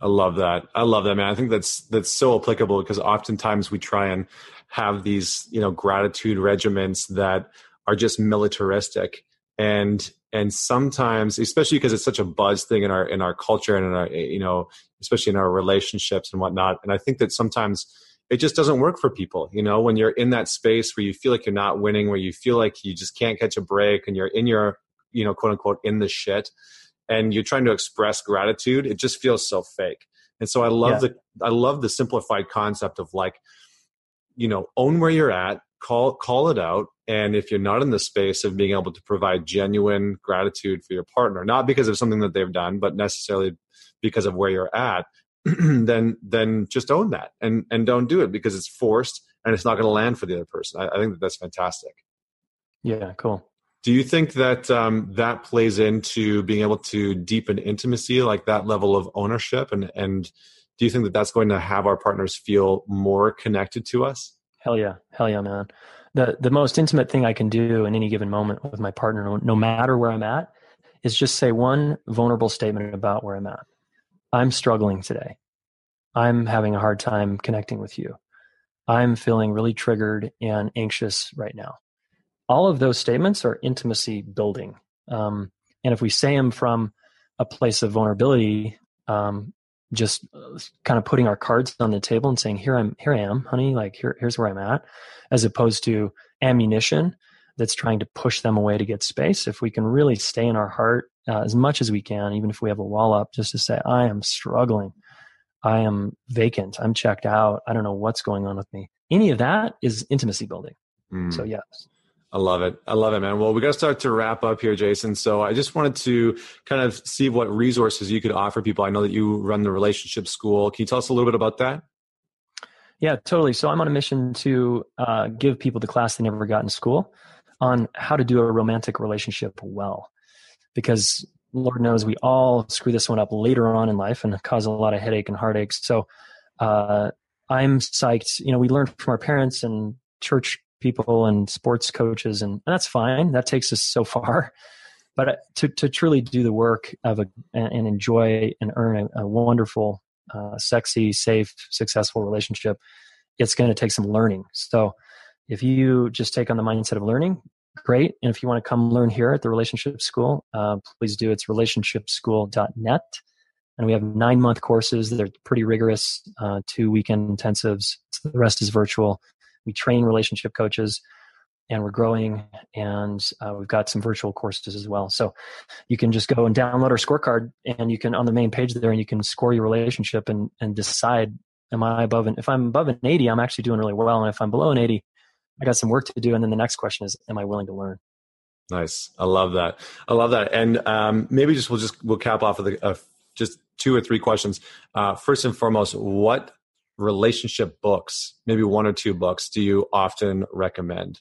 I love that. I love that, man. I think that's that's so applicable because oftentimes we try and have these, you know, gratitude regiments that are just militaristic and and sometimes especially because it's such a buzz thing in our in our culture and in our you know especially in our relationships and whatnot and i think that sometimes it just doesn't work for people you know when you're in that space where you feel like you're not winning where you feel like you just can't catch a break and you're in your you know quote unquote in the shit and you're trying to express gratitude it just feels so fake. And so i love yeah. the i love the simplified concept of like you know own where you're at call call it out and if you're not in the space of being able to provide genuine gratitude for your partner not because of something that they've done but necessarily because of where you're at then then just own that and and don't do it because it's forced and it's not going to land for the other person. I, I, think that that's fantastic. Yeah cool do you think that um, that plays into being able to deepen intimacy like that level of ownership and and do you think that that's going to have our partners feel more connected to us Hell yeah. Hell yeah, man. The the most intimate thing I can do in any given moment with my partner, no matter where I'm at, is just say one vulnerable statement about where I'm at. I'm struggling today. I'm having a hard time connecting with you. I'm feeling really triggered and anxious right now. All of those statements are intimacy building. Um, and if we say them from a place of vulnerability, um, just uh, kind of putting our cards on the table and saying here i'm here i am honey like here, here's where i'm at as opposed to ammunition that's trying to push them away to get space. If we can really stay in our heart uh, as much as we can even if we have a wall up just to say i am struggling. I am vacant. I'm checked out. I don't know what's going on with me. Any of that is intimacy building. Mm. so yes I love it. I love it, man. Well, we got to start to wrap up here, Jayson. So I just wanted to kind of see what resources you could offer people. I know that you run the relationship school. Can you tell us a little bit about that? Yeah, totally. So I'm on a mission to uh, give people the class they never got in school on how to do a romantic relationship well. Because Lord knows we all screw this one up later on in life and cause a lot of headache and heartaches. So uh, I'm psyched. You know, we learned from our parents and church people and sports coaches, and, and that's fine. That takes us so far. But uh, to, to truly do the work of a, and enjoy and earn a, a wonderful, uh, sexy, safe, successful relationship, it's going to take some learning. So if you just take on the mindset of learning, great. And if you want to come learn here at the Relationship School, uh, please do. It's relationshipschool.net. And we have nine month courses. They're pretty rigorous, uh, two weekend intensives. So the rest is virtual we train relationship coaches and we're growing and uh, we've got some virtual courses as well. So you can just go and download our scorecard and you can on the main page there and you can score your relationship and and decide am i above an if i'm above an 80 i'm actually doing really well and if i'm below an 80 i got some work to do and then the next question is am i willing to learn? Nice. I love that. I love that. And um, maybe just we'll just we'll cap off of the uh, just two or three questions. Uh, first and foremost what relationship books, maybe one or two books, do you often recommend?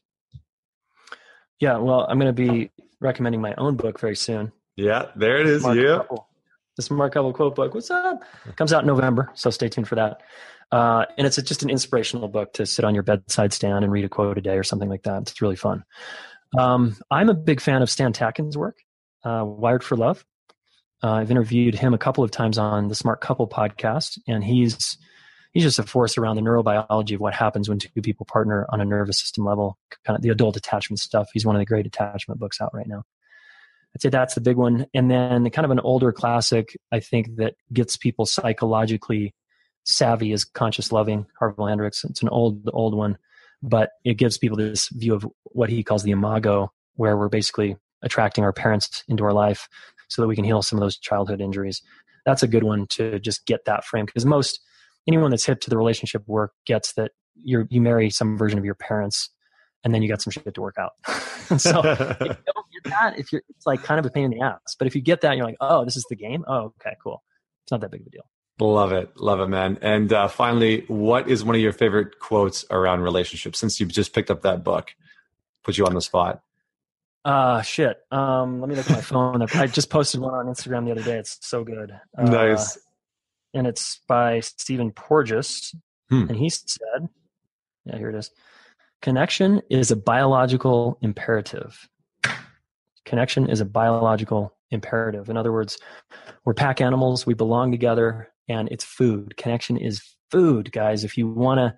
Yeah, well, I'm going to be recommending my own book very soon. Yeah, there it is. Smart yeah. The Smart Couple quote book. What's up? Comes out in November, so stay tuned for that. Uh, and it's a, just an inspirational book to sit on your bedside stand and read a quote a day or something like that. It's really fun. Um, I'm a big fan of Stan Tatkin's work, uh, Wired for Love. Uh, I've interviewed him a couple of times on the Smart Couple podcast, and he's he's just a force around the neurobiology of what happens when two people partner on a nervous system level, kind of the adult attachment stuff. He's one of the great attachment books out right now. I'd say that's the big one. And then kind of an older classic, I think that gets people psychologically savvy is Conscious Loving, Harville Hendrix. It's an old, old one, but it gives people this view of what he calls the imago, where we're basically attracting our parents into our life so that we can heal some of those childhood injuries. That's a good one to just get that frame because most – anyone that's hip to the relationship work gets that you you marry some version of your parents and then you got some shit to work out. so if you don't get that, if you're, it's like kind of a pain in the ass. But if you get that, you're like, oh, this is the game. Oh, okay, cool. It's not that big of a deal. Love it, love it, man. And uh, finally, what is one of your favorite quotes around relationships? Since you've just picked up that book, put you on the spot. Uh shit. Um, let me look at my phone. I just posted one on Instagram the other day. It's so good. Uh, nice and it's by Stephen Porges. Hmm. And he said, yeah, here it is. Connection is a biological imperative. Connection is a biological imperative. In other words, we're pack animals, we belong together. and it's food. Connection is food, guys. If you want to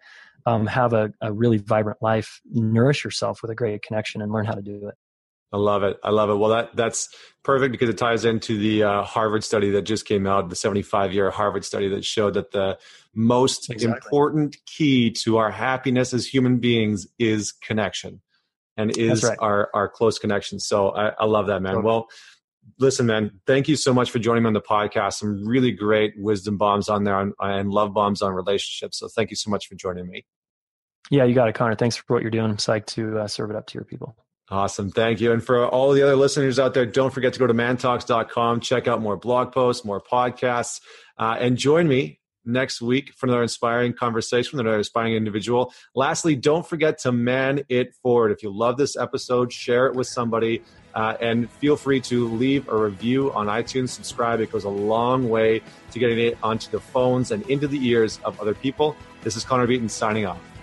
um, have a, a really vibrant life, nourish yourself with a great connection and learn how to do it. I love it. I love it. Well, that that's perfect because it ties into the uh, Harvard study that just came out, the 75 year Harvard study that showed that the most exactly. important key to our happiness as human beings is connection and is right. our, our close connection. So I, I love that, man. Totally. Well, listen, man, thank you so much for joining me on the podcast. Some really great wisdom bombs on there and, and love bombs on relationships. So thank you so much for joining me. Yeah, you got it, Connor. Thanks for what you're doing. I'm psyched to uh, serve it up to your people. Awesome. Thank you. And for all the other listeners out there, don't forget to go to mantalks.com, check out more blog posts, more podcasts, uh, and join me next week for another inspiring conversation with another inspiring individual. Lastly, don't forget to man it forward. If you love this episode, share it with somebody. Uh, and feel free to leave a review on iTunes. Subscribe. It goes a long way to getting it onto the phones and into the ears of other people. This is Connor Beaton signing off.